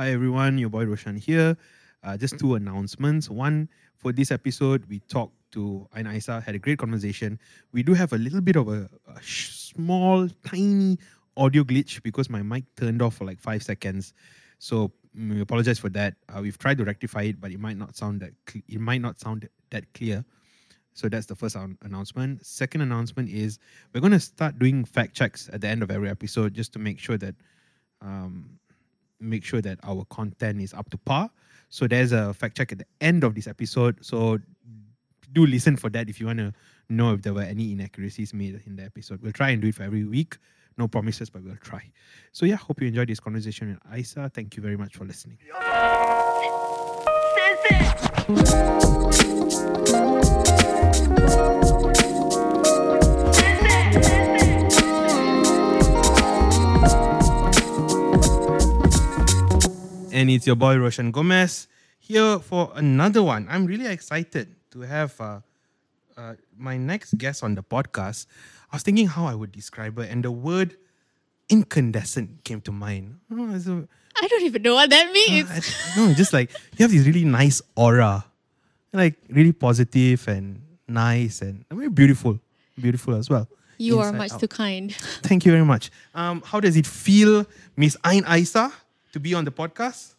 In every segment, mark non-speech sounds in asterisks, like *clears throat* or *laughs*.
Hi everyone, your boy Roshan here. Uh, just two announcements. One, for this episode, we talked to Ain Aissa, had a great conversation. We do have a little bit of a, a small, tiny audio glitch because my mic turned off for like five seconds. So mm, we apologize for that. Uh, we've tried to rectify it, but it might not sound that cle it might not sound that clear. So that's the first an- announcement. Second announcement is we're going to start doing fact checks at the end of every episode just to make sure that um, make sure that our content is up to par. So there's a fact check at the end of this episode. So do listen for that if you want to know if there were any inaccuracies made in the episode. We'll try and do it for every week. No promises, but we'll try. So yeah, hope you enjoyed this conversation with Aissa. Thank you very much for listening. And it's your boy Roshan Gomez here for another one. I'm really excited to have uh, uh, my next guest on the podcast. I was thinking how I would describe her, and the word incandescent came to mind. Oh, a- I don't even know what that means. uh, I- no, just like you have this really nice aura, like really positive and nice and very beautiful, beautiful as well. you are much out. too kind. Thank you very much. Um, how does it feel, Miss Ain Aissa, to be on the podcast?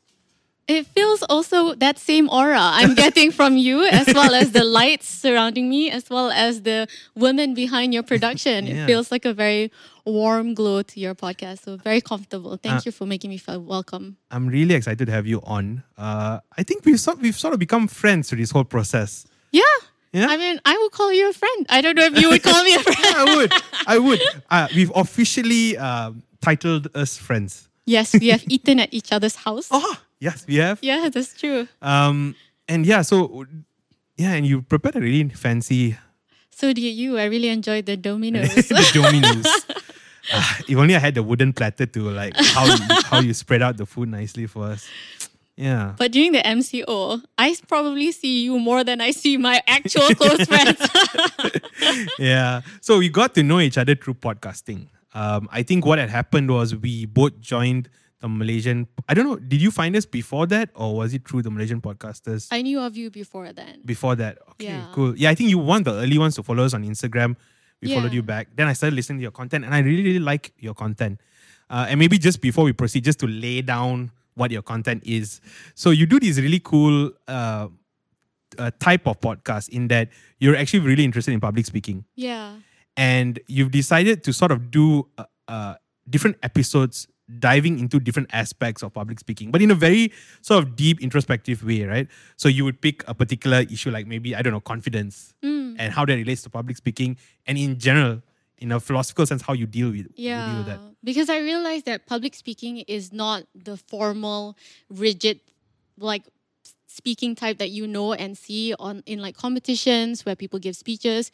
It feels also that same aura I'm getting from you, as well as the lights surrounding me, as well as the women behind your production. Yeah. It feels like a very warm glow to your podcast. So very comfortable. Thank Uh, you for making me feel welcome. I'm really excited to have you on. Uh, I think we've sort, we've sort of become friends through this whole process. Yeah. Yeah? I mean, I would call you a friend. I don't know if you would call me a *laughs* friend. I would, I would. Uh, we've officially um titled us friends. Yes, we have eaten at each other's house. Oh, yes, we have. Yeah, that's true. Um, and yeah, so yeah, and you prepared a really fancy So did you. I really enjoyed the Domino's. *laughs* the Domino's. Ah, if only I had the wooden platter to like how you, how you spread out the food nicely for us. Yeah. But during the MCO, I probably see you more than I see my actual close *laughs* friends. yeah. So we got to know each other through podcasting. Um, I think what had happened was we both joined the Malaysian. I don't know. Did you find us before that, or was it through the Malaysian podcasters? I knew of you before then. before that. Okay, Yeah. cool. Yeah, I think you were one of the early ones to follow us on Instagram. We followed you back. Then I started listening to your content, and I really, really like your content. Uh, and maybe just before we proceed, just to lay down what your content is. So you do this really cool uh, uh, type of podcast in that you're actually really interested in public speaking, Yeah. And you've decided to sort of do uh, uh, different episodes diving into different aspects of public speaking, but in a very sort of deep, introspective way, right? So you would pick a particular issue, like maybe I don't know, confidence, Mm. and how that relates to public speaking, and in general, in a philosophical sense, how you deal with you deal Yeah. with that. Because I realized that public speaking is not the formal, rigid, like speaking type that you know and see on in like competitions where people give speeches.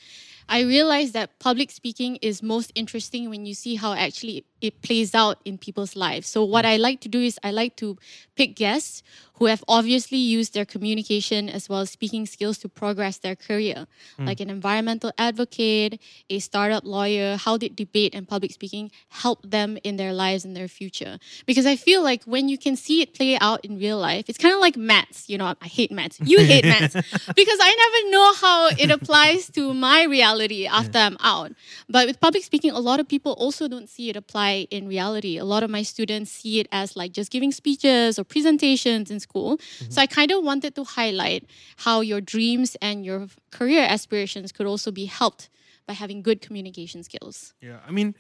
I realized that public speaking is most interesting when you see how actually it plays out in people's lives. So what mm. I like to do is I like to pick guests who have obviously used their communication as well as speaking skills to progress their career, hmm. like an environmental advocate, a startup lawyer. How did debate and public speaking help them in their lives and their future? Because I feel like when you can see it play out in real life, it's kind of like maths. You know, I hate maths. You *laughs* hate maths because I never know how it applies to my reality after I'm out. But with public speaking, a lot of people also don't see it apply in reality. A lot of my students see it as like just giving speeches or presentations in school. So I kind of wanted to highlight how your dreams and your career aspirations could also be helped by having good communication skills. Yeah, I mean,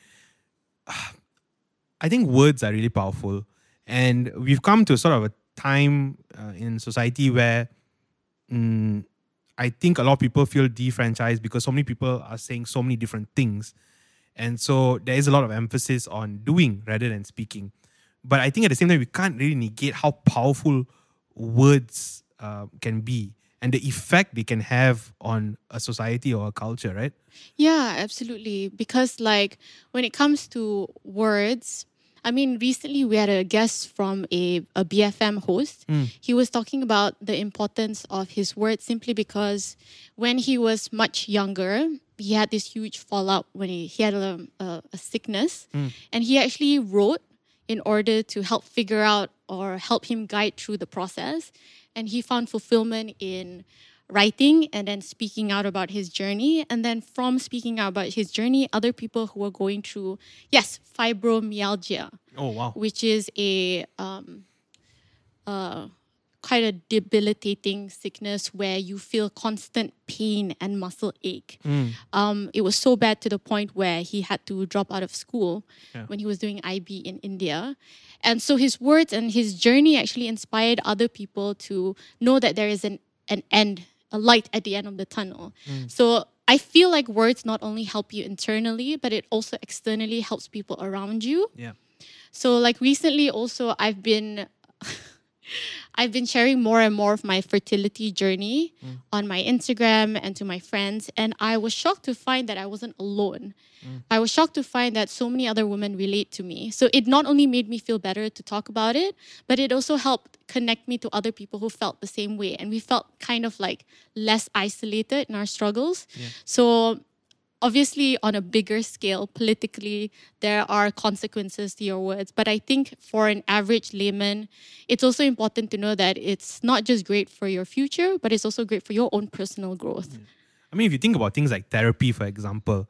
*sighs* I think words are really powerful, and we've come to sort of a time uh, in society where mm, I think a lot of people feel defranchised because so many people are saying so many different things, and so there is a lot of emphasis on doing rather than speaking. But I think at the same time, we can't really negate how powerful words uh, can be and the effect they can have on a society or a culture, right? Yeah, absolutely. Because, like, when it comes to words, I mean, recently we had a guest from a, a BFM host. He was talking about the importance of his words simply because when he was much younger, he had this huge fallout when he, he had a, a, a sickness. And he actually wrote in order to help figure out or help him guide through the process. And he found fulfillment in writing and then speaking out about his journey. And then from speaking out about his journey, other people who were going through, yes, fibromyalgia, Oh wow. which is a um, uh, quite a debilitating sickness where you feel constant pain and muscle ache. Um, it was so bad to the point where he had to drop out of school Yeah. when he was doing IB in India. And so his words and his journey actually inspired other people to know that there is an, an end, a light at the end of the tunnel. So I feel like words not only help you internally, but it also externally helps people around you. Yeah. So like recently also I've been *laughs* I've been sharing more and more of my fertility journey mm. on my Instagram and to my friends and I was shocked to find that I wasn't alone. Mm. I was shocked to find that so many other women relate to me. So it not only made me feel better to talk about it, but it also helped connect me to other people who felt the same way and we felt kind of like less isolated in our struggles. So obviously on a bigger scale politically there are consequences to your words but i think for an average layman it's also important to know that it's not just great for your future but it's also great for your own personal growth I mean, if you think about things like therapy, for example,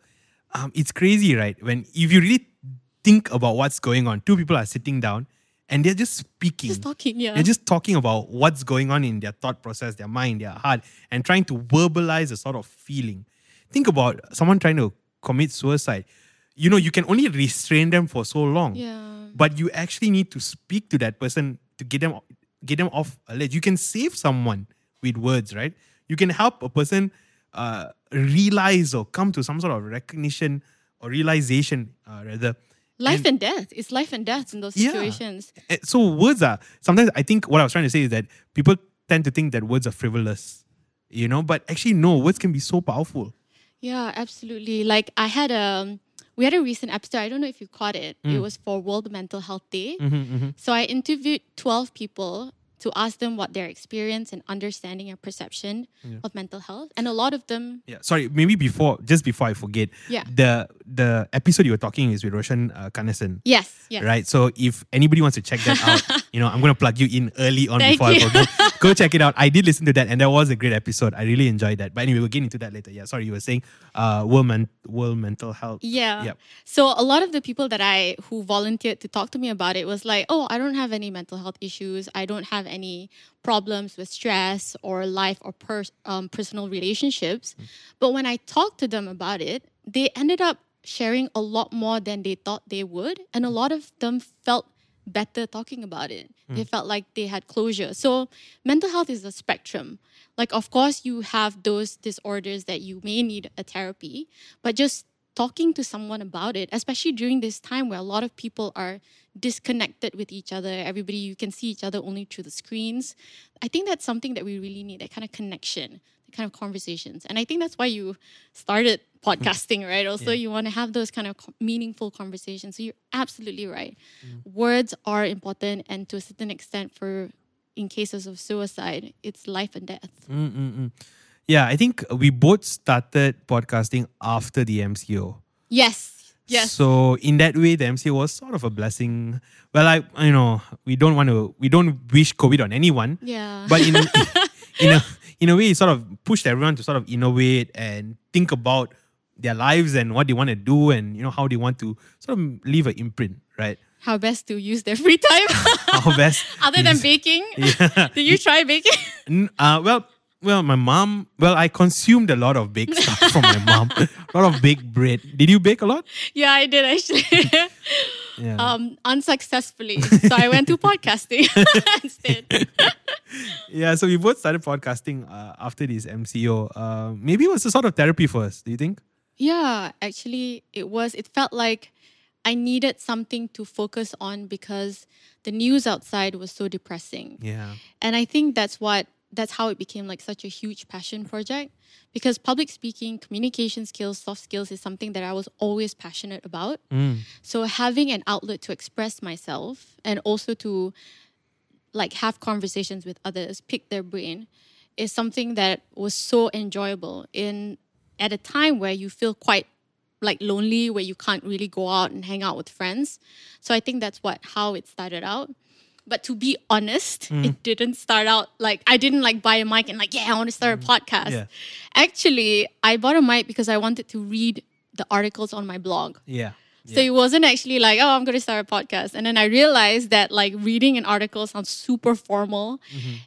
um, it's crazy, right? When if you really think about what's going on, two people are sitting down and they're just speaking. just talking yeah They're just talking about what's going on in their thought process, their mind, their heart, and trying to verbalize a sort of feeling. Think about someone trying to commit suicide. You know, you can only restrain them for so long. yeah But you actually need to speak to that person to get them get them off a ledge. You can save someone with words, right? You can help a person uh, realize or come to some sort of recognition or realization, uh, rather. life and, death it's life and death in those Yeah. situations So words are sometimes I think what I was trying to say is that people tend to think that words are frivolous, you know, but actually no, words can be so powerful. Yeah, absolutely. Like I had a we had a recent episode. I don't know if you caught it. Mm. It was for World Mental Health Day. Mm-hmm, So I interviewed 12 people to ask them what their experience and understanding and perception of mental health. And a lot of them Yeah, sorry, maybe before just before I forget, Yeah. the the episode you were talking is with Roshan uh, Kanesan. yes, yes. right? So if anybody wants to check that out, *laughs* you know, I'm going to plug you in early on Thank before you. I forget. *laughs* Go check it out. I did listen to that, and that was a great episode. I really enjoyed that. But anyway, we'll get into that later. Yeah, sorry, you were saying uh, World, Men- World Mental Health. Yeah. Yep. So a lot of the people that I who volunteered to talk to me about it was like, "Oh, I don't have any mental health issues. I don't have any problems with stress or life or pers- um, personal relationships." But when I talked to them about it, they ended up sharing a lot more than they thought they would, and a lot of them felt better talking about it. They felt like they had closure. So mental health is a spectrum. Like of course you have those disorders that you may need a therapy, but just talking to someone about it, especially during this time where a lot of people are disconnected with each other. Everybody you can see each other only through the screens. I think that's something that we really need, that kind of connection, the kind of conversations. And I think that's why you started *laughs* podcasting, right? Also, you want to have those kind of meaningful conversations. So you're absolutely right. Mm. Words are important, and to a certain extent, for in cases of suicide, it's life and death. Mm-mm-mm. Yeah, I think we both started podcasting after the MCO. Yes. Yes. So in that way, the MCO was sort of a blessing. Well, I you know we don't want to we don't wish COVID on anyone, yeah. but in *laughs* in a in a way, it sort of pushed everyone to sort of innovate and think about their lives and what they want to do and you know how they want to sort of leave an imprint, right? how best to use their free time *laughs* How best *laughs* other than baking. Yeah. Did you try baking? Uh, well, well, my mom. Well, I consumed a lot of baked *laughs* stuff from my mom. A lot of baked bread. Did you bake a lot? yeah, I did actually. Yeah. um, unsuccessfully. So I went to podcasting *laughs* instead. *laughs* yeah. So we both started podcasting uh, after this MCO. Uh, maybe it was a sort of therapy for us. Do you think? Yeah, actually, it was. It felt like I needed something to focus on because the news outside was so depressing. Yeah. And I think that's what that's how it became like such a huge passion project because public speaking, communication skills, soft skills is something that I was always passionate about. Mm. So having an outlet to express myself and also to like have conversations with others, pick their brain is something that was so enjoyable in at a time where you feel quite like lonely where you can't really go out and hang out with friends. So I think that's what how it started out. But to be honest, Mm. it didn't start out like I didn't like buy a mic and like, yeah, I want to start a podcast. Mm. Yeah. Actually, I bought a mic because I wanted to read the articles on my blog. Yeah. So it wasn't actually like, oh, I'm going to start a podcast. And then I realized that like reading an article sounds super formal.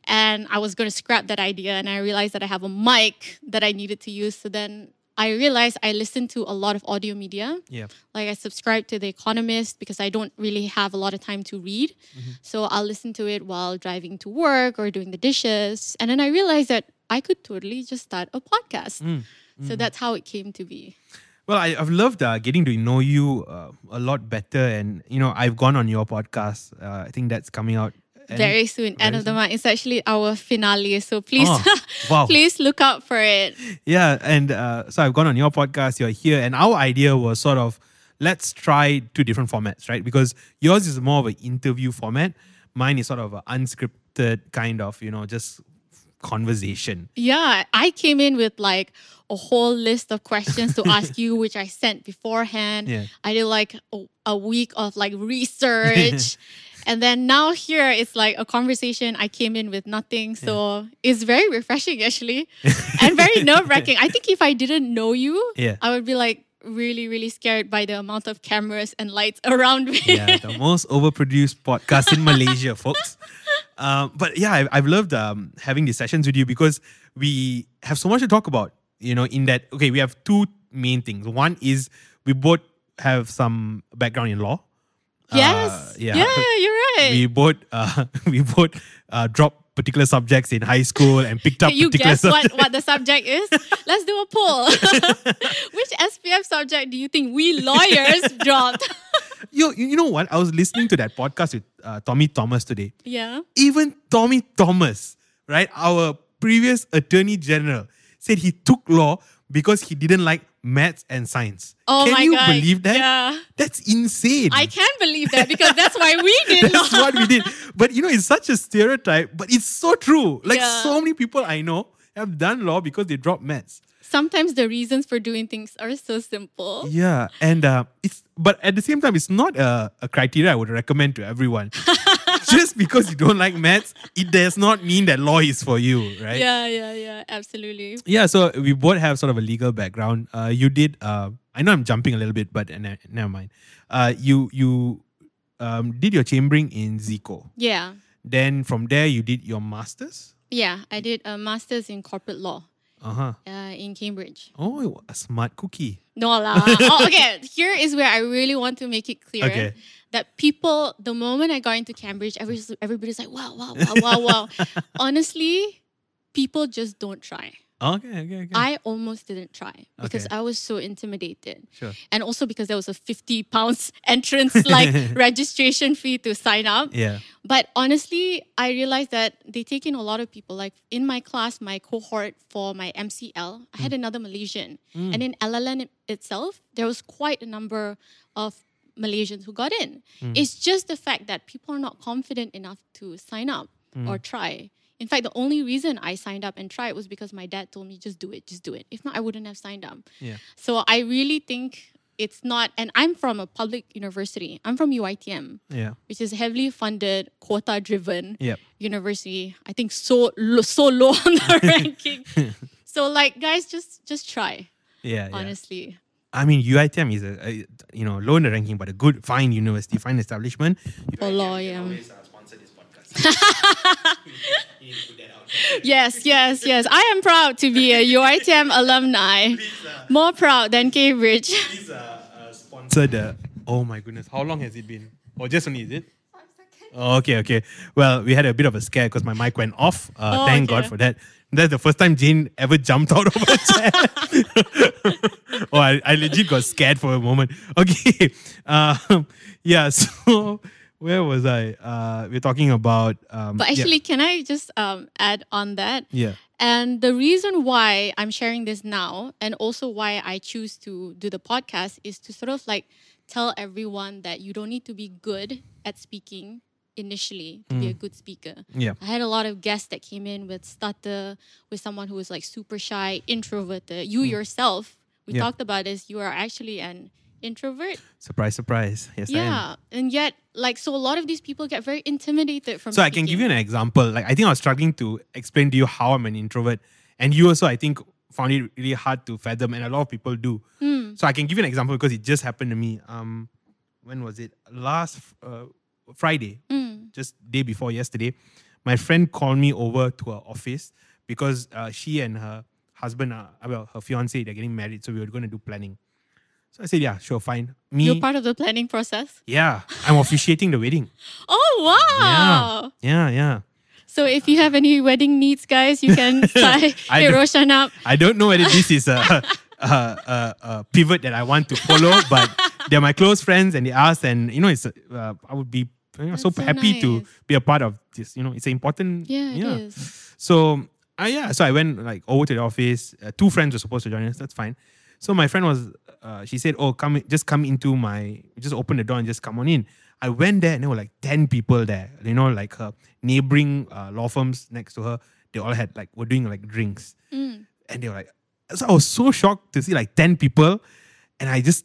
And I was going to scrap that idea. And I realized that I have a mic that I needed to use. So then I realized I listened to a lot of audio media. Yeah. Like I subscribe to The Economist because I don't really have a lot of time to read. So I'll listen to it while driving to work or doing the dishes. And then I realized that I could totally just start a podcast. So that's how it came to be. Well, I, I've loved uh, getting to know you uh, a lot better, and you know, I've gone on your podcast. Uh, I think that's coming out very soon, end of the month. It's actually our finale, so please, Oh, *laughs* wow. please look out for it. Yeah, and uh, so I've gone on your podcast. You're here, and our idea was sort of let's try two different formats, right? Because yours is more of an interview format. Mine is sort of an unscripted kind of, you know, just conversation. Yeah, I came in with like a whole list of questions to ask *laughs* you, which I sent beforehand. Yeah. I did like a, a week of like research. *laughs* And then now here it's like a conversation. I came in with nothing. So it's very refreshing actually. *laughs* and very nerve wracking. I think if I didn't know you, Yeah. I would be like really, really scared by the amount of cameras and lights *laughs* around me. yeah, the most overproduced podcast in Malaysia, *laughs* folks. Um, but yeah, I've, I've loved um, having these sessions with you because we have so much to talk about. You know, in that, okay, we have two main things. One is we both have some background in law. Yes. Uh, yeah. yeah. you're right. We both uh, *laughs* we both uh, dropped particular subjects in high school and picked up Can *laughs* you guess what, what the subject is? *laughs* Let's do a poll. Which SPM subject do you think we lawyers dropped? you, you know what? I was listening to that podcast with uh, Tommy Thomas today. yeah. even Tommy Thomas, right, our previous attorney general, said he took law because he didn't like maths and science. Oh Can you God. believe that? Yeah. That's insane. I can believe that because that's why we *laughs* did That's what we did. But you know, it's such a stereotype, but it's so true. Like Yeah. so many people I know have done law because they dropped maths. Sometimes the reasons for doing things are so simple. Yeah, and uh, it's but at the same time, it's not a, a criteria I would recommend to everyone. *laughs* *laughs* Just because you don't like maths, it does not mean that law is for you, right? Yeah, yeah, yeah, absolutely. Yeah, so we both have sort of a legal background. Uh, you did. Uh, I know I'm jumping a little bit, but uh, never mind. Uh, you you um, did your chambering in Zico. Yeah. Then from there, you did your masters. Yeah, I did a master's in corporate law Uh huh. uh, in Cambridge. Oh, a smart cookie. No lah. oh, okay. Here is where I really want to make it clear Okay. That people, the moment I got into Cambridge, everybody's, everybody's like, wow, wow, wow, wow, wow. *laughs* Honestly, people just don't try. Okay, okay, okay. I almost didn't try because Okay. I was so intimidated. sure. And also because there was a 50 pounds *laughs* entrance like *laughs* registration fee to sign up. Yeah. But honestly, I realized that they take in a lot of people. Like in my class, my cohort for my MCL, I had mm. another Malaysian. Mm. And in LLM itself, there was quite a number of Malaysians who got in. Hmm. It's just the fact that people are not confident enough to sign up hmm. or try. In fact, the only reason I signed up and tried was because my dad told me, just do it, just do it. If not, I wouldn't have signed up. Yeah. So I really think it's not, and I'm from a public university. I'm from UITM Yeah. which is heavily funded, quota driven Yep. university. I think so so low on the *laughs* ranking. *laughs* So like guys, just just try. Yeah. yeah. Honestly. I mean, UITM is a, a you know low in the ranking, but a good, fine university, fine establishment. For law, yeah. Always, uh, sponsor this podcast. You need to put that out. Yes, yes, yes. I am proud to be a UITM alumni. More proud than Cambridge. Please uh, uh, sponsor the. Oh my goodness, how long has it been? Or just only is it? Oh, okay, okay. Well, we had a bit of a scare because my mic went off. Uh, Oh, thank okay. God for that. That's the first time Jane ever jumped out of her *laughs* chair. *laughs* oh, I, I legit got scared for a moment. *laughs* Okay. Um, yeah, so where was I? Uh, we're talking about. Um, But yeah, actually, can I just um, add on that? Yeah. And the reason why I'm sharing this now, and also why I choose to do the podcast, is to sort of like tell everyone that you don't need to be good at speaking initially to be a good speaker. Yeah. I had a lot of guests that came in with stutter, with someone who was like super shy, introverted. You yourself we Yeah. talked about this, you are actually an introvert. Surprise, surprise. Yes, I am. yeah, and yet like so a lot of these people get very intimidated from. So I can give you an example. Like I think I was struggling to explain to you how I'm an introvert, and you also I think found it really hard to fathom, and a lot of people do. Hmm. So I can give you an example because it just happened to me. Um, when was it? Last uh, Friday, Mm. Just day before yesterday. My friend called me over to her office because uh, she and her husband, are, well, her fiance, they're getting married, so we were going to do planning. So I said, yeah, sure, fine. Me, You're part of the planning process. yeah, I'm officiating the wedding. *laughs* Oh wow! Yeah, yeah. So if you have any wedding needs, guys, you can *laughs* sign I don't- Roshan up. I don't know whether this is a, *laughs* a, a, a pivot that I want to follow, but they're my close friends and they asked, and you know, it's uh, I would be know, so so happy to be a part of this. You know, it's an important. Yeah, it is. So uh, yeah, so I went like over to the office. Uh, two friends were supposed to join us. That's fine. So my friend was, uh, she said, "Oh, come, just come into my, just open the door and just come on in." I went there and there were like ten people there. You know, like her neighboring uh, law firms next to her. They all had like were doing like drinks, Mm. and they were like, so I was so shocked to see like ten people, and I just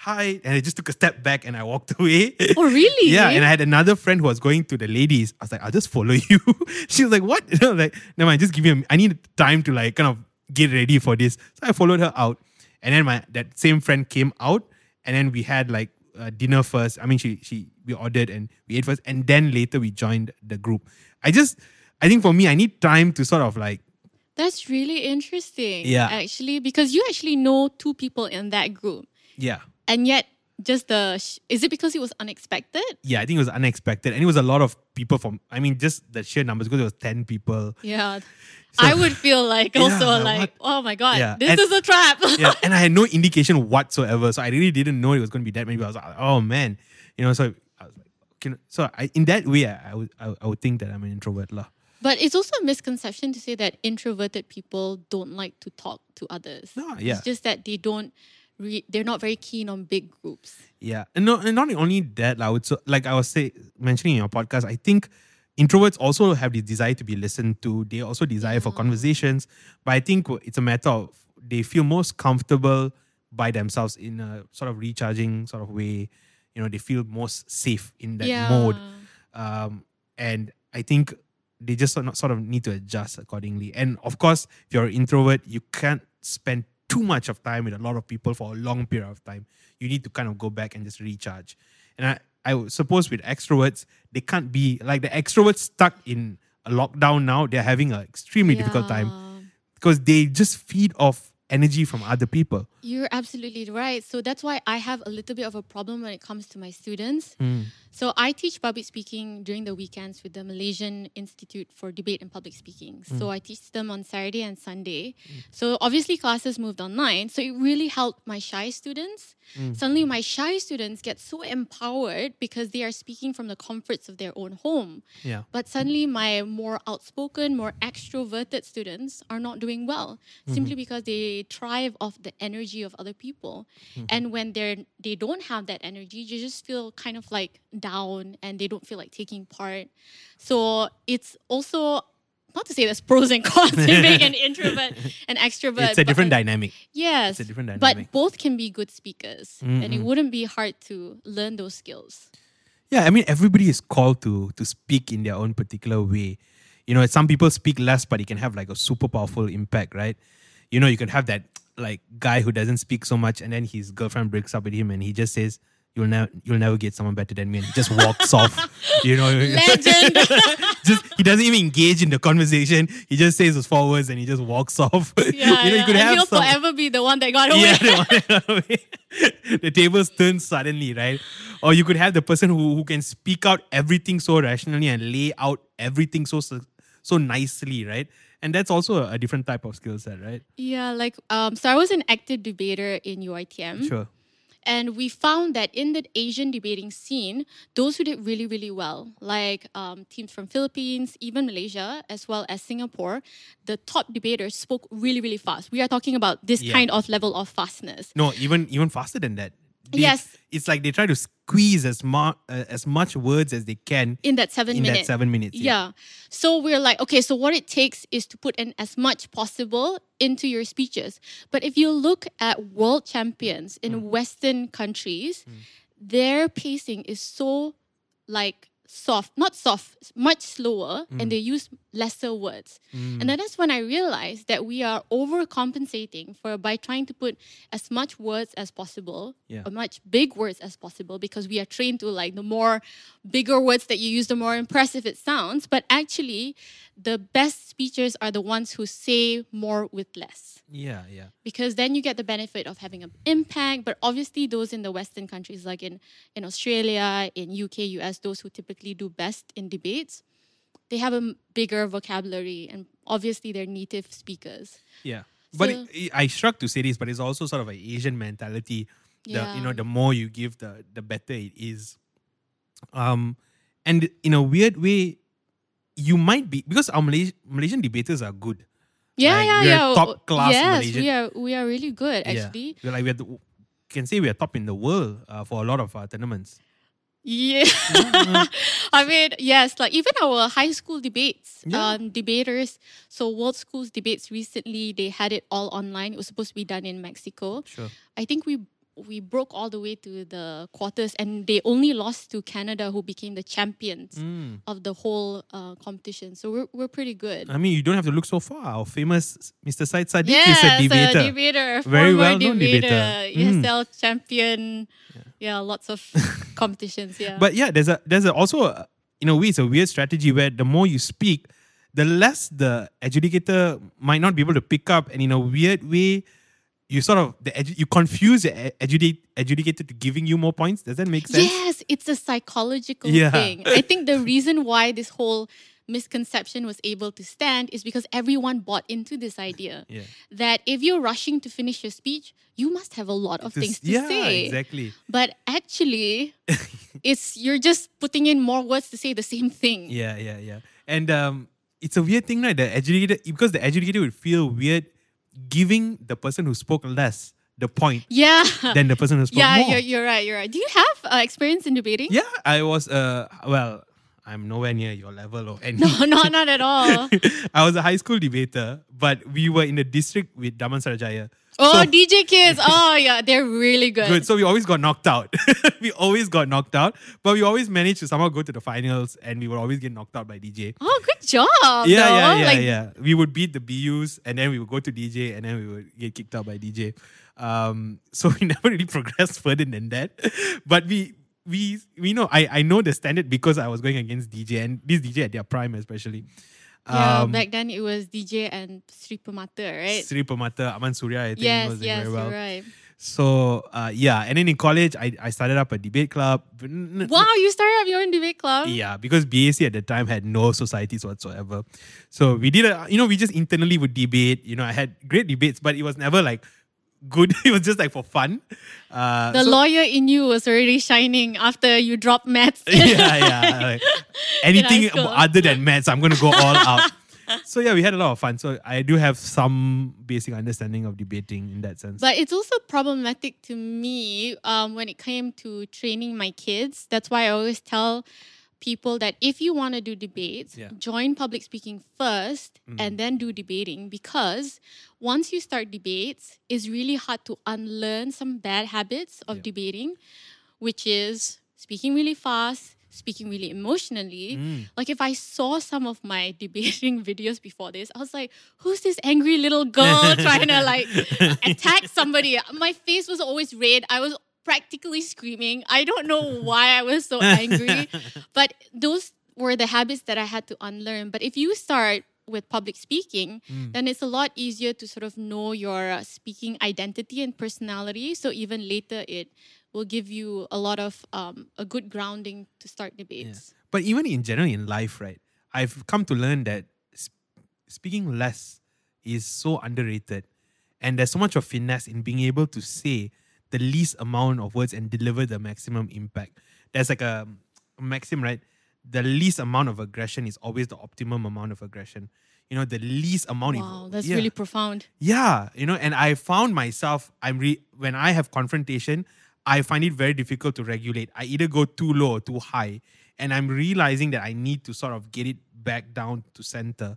hi, and I just took a step back and I walked *laughs* away. Oh really? Yeah, and I had another friend who was going to the ladies. I was like, I'll just follow you. *laughs* she was like, what? *laughs* You know, like, no, mind, just give me. A, I need time to like kind of get ready for this. So I followed her out, and then my that same friend came out, and then we had like uh, dinner first. I mean, she she we ordered and we ate first, and then later we joined the group. I just, I think for me, I need time to sort of like, That's really interesting. Yeah. Actually, because you actually know two people in that group, yeah. And yet just the sh- is it because it was unexpected? Yeah, I think it was unexpected, and it was a lot of people from. I mean, just the sheer numbers because it was ten people. Yeah. So- I would feel like *laughs* Yeah, also like, like, oh my god, Yeah, this and- is a trap. *laughs* yeah, *laughs* and I had no indication whatsoever. So I really didn't know it was going to be that many. people. I was like, oh man, you know. So I was like, so I, in that way, I, I would I, I would think that I'm an introvert, lah. But it's also a misconception to say that introverted people don't like to talk to others. No, yeah. It's just that they don't re- they're not very keen on big groups. Yeah, and no, and not only that, I would so like I was say mentioning in your podcast. I think introverts also have the desire to be listened to. They also desire for conversations, but I think it's a matter of they feel most comfortable by themselves in a sort of recharging sort of way. You know, they feel most safe in that yeah. mode. um, and I think they just sort of, sort of need to adjust accordingly. And of course, if you're an introvert, you can't spend too much of time with a lot of people for a long period of time. You need to kind of go back and just recharge. And I, I suppose with extroverts, they can't be like the extroverts stuck in a lockdown now. They're having an extremely difficult time because they just feed off energy from other people. You're absolutely right. So that's why I have a little bit of a problem when it comes to my students. Hmm. So I teach public speaking during the weekends with the Malaysian Institute for Debate and Public Speaking. Mm. So I teach them on Saturday and Sunday. Mm. So obviously classes moved online. So it really helped my shy students. Mm. Suddenly my shy students get so empowered because they are speaking from the comforts of their own home. Yeah. But suddenly, my more outspoken, more extroverted students are not doing well mm-hmm. simply because they thrive off the energy of other people. Mm-hmm. And when they're they don't have that energy, you just feel kind of like down, and they don't feel like taking part. So it's also not to say there's pros and cons in being an *laughs* introvert and extrovert. it's a different dynamic. Yes, It's a different dynamic. but both can be good speakers, and it wouldn't be hard to learn those skills. Yeah, I mean everybody is called to to speak in their own particular way. You know, some people speak less, but it can have like a super powerful impact, right? You know, you can have that like guy who doesn't speak so much, and then his girlfriend breaks up with him, and he just says, "You'll never, you'll never get someone better than me," and he just walks off. *laughs* You know, Legend. *laughs* just he doesn't even engage in the conversation. He just says his four words and he just walks off. *laughs* Yeah, you know, yeah. you could and he'll some, forever be the one that got away. yeah, the, got away. the tables turn suddenly, right? Or you could have the person who, who can speak out everything so rationally and lay out everything so so nicely, right? And that's also a, different type of skill set, right? Yeah, like um, so I was an active debater in UITM, Sure. and we found that in the Asian debating scene, those who did really really well, like um, teams from Philippines, even Malaysia, as well as Singapore, the top debaters spoke really really fast. We are talking about this Yeah. kind of level of fastness. No, even even faster than that. They- Yes. it's like they try to squeeze as much uh, as much words as they can in that seven in minutes. that seven minutes. Yeah. So we're like, okay, so what it takes is to put in as much possible into your speeches. But if you look at world champions in Mm. Western countries, their pacing is so like soft, not soft, much slower, Mm. and they use lesser words. And then that's when I realized that we are overcompensating for by trying to put as much words as possible, Yeah. or much big words as possible, because we are trained to like the more bigger words that you use, the more impressive it sounds. But actually, the best speakers are the ones who say more with less Yeah, yeah. because then you get the benefit of having an impact but obviously those in the western countries like in in australia in uk us those who typically do best in debates they have a bigger vocabulary and obviously they're native speakers Yeah. But So- it, I struck to say this, but it's also sort of an Asian mentality. The you know, the more you give, the the better it is. Um, and in a weird way, you might be because our Malaysian, Malaysian debaters are good. yeah Like, yeah yeah top class yes Malaysian- we are we are really good actually Yeah. We're like we're the, can say we're top in the world uh, for a lot of uh, tournaments. Yeah. *laughs* I mean, yes, like even our high school debates, Yeah. um, debaters. So World Schools debates recently, they had it all online. It was supposed to be done in Mexico. Sure. I think we we broke all the way to the quarters, and they only lost to Canada, who became the champions Mm. of the whole uh, competition. So we're we're pretty good. I mean, you don't have to look so far. Our famous Mr. Syed Saddiq Yes, is a debater. debater, Very well-known debater, debater. Mm. ESL champion. Yeah. Lots of *laughs* competitions. Yeah, But yeah, there's a there's a, also a, in a way it's a weird strategy where the more you speak, the less the adjudicator might not be able to pick up, and in a weird way, you sort of the edu- you confuse the adjudicate adjudicator to giving you more points. Does that make sense? Yes, it's a psychological Yeah. thing. I think the reason why this whole misconception was able to stand is because everyone bought into this idea *laughs* Yeah. that if you're rushing to finish your speech, you must have a lot of To things to yeah, say. exactly. But actually, *laughs* it's you're just putting in more words to say the same thing. Yeah, yeah, yeah. And um, it's a weird thing, right? The adjudicator because the adjudicator would feel weird giving the person who spoke less the point *laughs* Yeah. than the person who spoke yeah, more. you're, you're right. You're right. Do you have uh, experience in debating? Yeah, I was uh well, I'm nowhere near your level or any. No, *laughs* not not at all. *laughs* I was a high school debater, but we were in the district with Damansara Jaya. Oh, So- DJ kids. *laughs* Oh, yeah, they're really good. Good. So we always got knocked out. we always got knocked out, but we always managed to somehow go to the finals, and we would always get knocked out by DJ. Oh, good job. Yeah, yeah, though. yeah, Like, yeah. We would beat the BUs, and then we would go to DJ, and then we would get kicked out by DJ. Um, so we never really progressed further than that. But we we we know I I know the standard because I was going against DJ, and this DJ at their prime especially. Yeah, Um, back then it was DJ and Sri Pamata, right? Sri Pamata, Aman Surya, I think yes, was yes, very well. right. So uh, yeah, and then in college, I, I started up a debate club. Wow, you started up your own debate club? Yeah, because BAC at the time had no societies whatsoever. So we did a, you know, we just internally would debate. You know, I had great debates, but it was never like good. *laughs* it was just like for fun. Uh, The so- lawyer in you was already shining after you dropped maths. *laughs* yeah, yeah. *laughs* like, anything other than maths, I'm going to go all out. So yeah, we had a lot of fun. So I do have some basic understanding of debating in that sense. But it's also problematic to me um, when it came to training my kids. That's why I always tell people that if you want to do debates, Yeah. Join public speaking first and then do debating because once you start debates, it's really hard to unlearn some bad habits of Yeah. debating, which is speaking really fast, speaking really emotionally. Mm. Like if I saw some of my *laughs* debating videos before this, I was like, who's this angry little girl *laughs* trying to like attack somebody? My face was always red. I was practically screaming. I don't know *laughs* why I was so angry. *laughs* But those were the habits that I had to unlearn. But if you start with public speaking, Mm. then it's a lot easier to sort of know your uh, speaking identity and personality. So even later, it will give you a lot of um, a good grounding to start debates. But even in general in life, right? I've come to learn that sp- speaking less is so underrated, and there's so much of finesse in being able to say the least amount of words and deliver the maximum impact. There's like a, a maxim, right? The least amount of aggression is always the optimum amount of aggression. You know, the least amount. of- Wow, that's yeah. really profound. Yeah, you know, and I found myself, I'm re- when I have confrontation, I find it very difficult to regulate. I either go too low or too high. And I'm realizing that I need to sort of get it back down to center.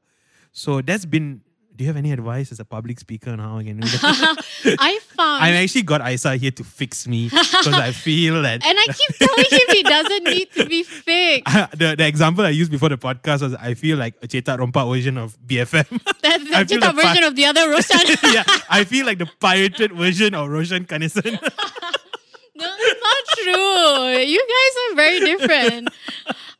So that's been do you have any advice as a public speaker on how I can do that? *laughs* I found I actually got Aissa here to fix me because I feel that *laughs* and I keep telling him he doesn't need to be fixed. *laughs* the, the example I used before the podcast was I feel like a Cheta Rompa version of BFM. That's I the feel Jita the version pa- of the other Roshan. yeah, I feel like the pirated version of Roshan Kanesan. No, that's not true. You guys are very different.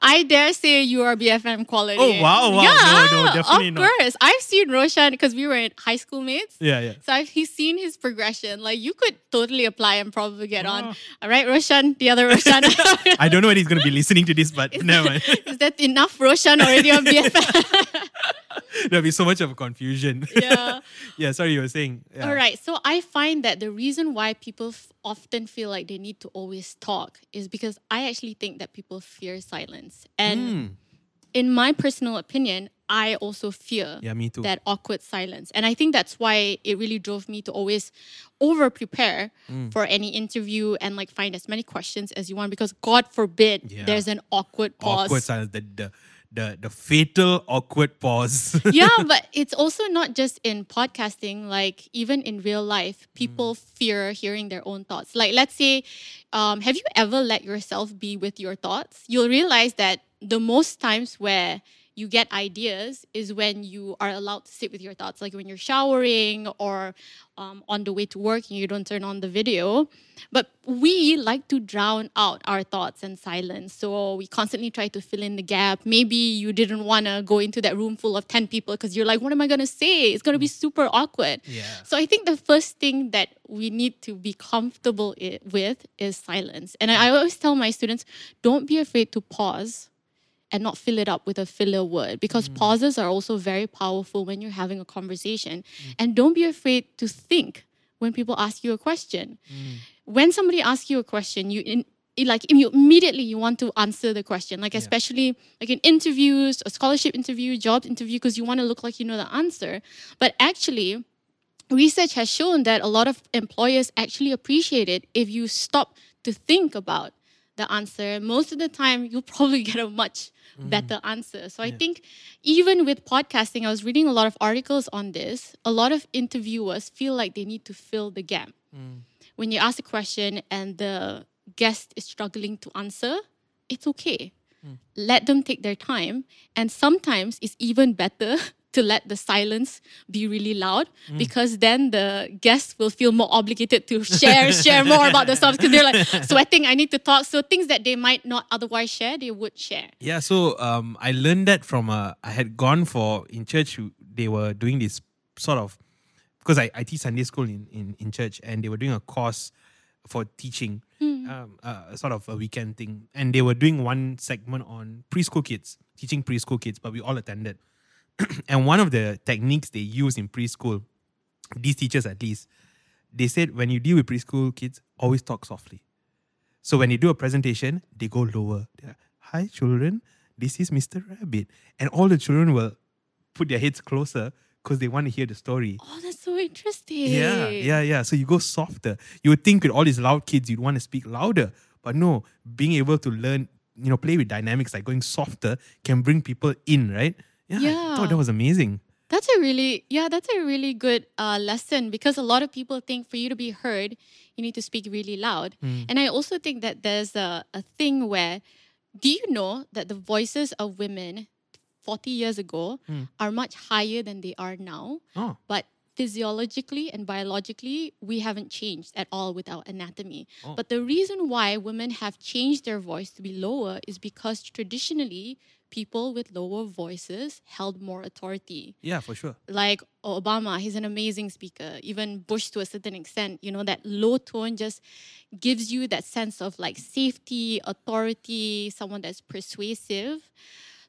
I dare say you are BFM quality. Oh, wow, wow. Yeah, No, no, definitely not. of not. course. I've seen Roshan because we were in high school mates. yeah, yeah. So I've he's seen his progression. Like you could totally apply and probably get on. Ah. Oh. All right, Roshan, the other Roshan. *laughs* I don't know when he's going to be listening to this, but *laughs* Is never that- mind. Is that enough Roshan already on BFM? *laughs* *laughs* There'll be so much of a confusion. *laughs* yeah. *laughs* yeah, sorry, you were saying. Yeah. All right. So I find that the reason why people f- often feel like they need to always talk is because I actually think that people fear silence. And Mm. in my personal opinion, I also fear Yeah, me too. that awkward silence. And I think that's why it really drove me to always over prepare Mm. for any interview and like find as many questions as you want because God forbid Yeah. there's an awkward pause. awkward silence. The, the, the, the fatal awkward pause. *laughs* yeah, but it's also not just in podcasting, like even in real life, people fear hearing their own thoughts. Like, let's say, um, have you ever let yourself be with your thoughts? You'll realize that the most times where you get ideas is when you are allowed to sit with your thoughts, like when you're showering or um, on the way to work and you don't turn on the video. But we like to drown out our thoughts and silence. So we constantly try to fill in the gap. Maybe you didn't want to go into that room full of 10 people because you're like, what am I going to say? It's going to be super awkward. Yeah. So I think the first thing that we need to be comfortable with is silence. And I I always tell my students, don't be afraid to pause and not fill it up with a filler word because mm. pauses are also very powerful when you're having a conversation. Mm. And don't be afraid to think when people ask you a question. Mm. When somebody asks you a question, you in, it like you immediately you want to answer the question. Like especially like in interviews a scholarship interview job interview because you want to look like you know the answer. But actually research has shown that a lot of employers actually appreciate it if you stop to think about the answer. Most of the time, you'll probably *laughs* get a much mm. better answer. So I think even with podcasting, I was reading a lot of articles on this. A lot of interviewers feel like they need to fill the gap. Mm. When you ask a question and the guest is struggling to answer, it's okay. Mm. Let them take their time. And sometimes it's even better *laughs* to let the silence be really loud because then the guests will feel more obligated to share, share more about themselves because they're like *laughs* sweating, I need to talk. So things that they might not otherwise share, they would share. Yeah, so um, I learned that from uh, I had gone for in church. They were doing this sort of because I, I teach Sunday school in, in in church, and they were doing a course for teaching, um, uh, sort of a weekend thing, and they were doing one segment on preschool kids, teaching preschool kids, but we all attended. *clears throat* and one of the techniques they use in preschool, these teachers at least, they said when you deal with preschool kids, always talk softly. So when they do a presentation, they go lower. They're like, Hi, children. This is Mr. Rabbit. And all the children will put their heads closer because they want to hear the story. Oh, that's so interesting. Yeah, yeah, yeah. So you go softer. You would think with all these loud kids, you'd want to speak louder. But no, being able to learn, you know, play with dynamics like going softer can bring people in, right? Yeah. I thought that was amazing. That's a really, yeah, that's a really good uh, lesson because a lot of people think for you to be heard, you need to speak really loud. And I also think that there's a, a thing where, do you know that the voices of women 40 years ago are much higher than they are now? Oh. But physiologically and biologically, we haven't changed at all with our anatomy. Oh. But the reason why women have changed their voice to be lower is because traditionally, people with lower voices held more authority Yeah, for sure. like Obama, he's an amazing speaker. Even Bush, to a certain extent, you know, that low tone just gives you that sense of like safety, authority, someone that's persuasive.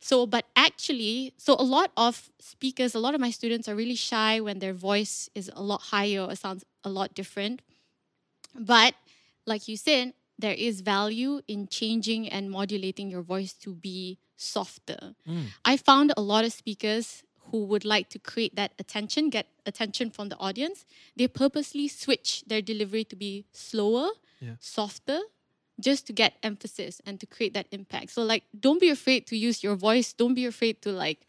So, but actually, so a lot of speakers, a lot of my students are really shy when their voice is a lot higher or sounds a lot different. But like you said, there is value in changing and modulating your voice to be softer. Mm. I found a lot of speakers who would like to create that attention, get attention from the audience. They purposely switch their delivery to be slower Yeah. softer, just to get emphasis and to create that impact. So like, don't be afraid to use your voice. Don't be afraid to like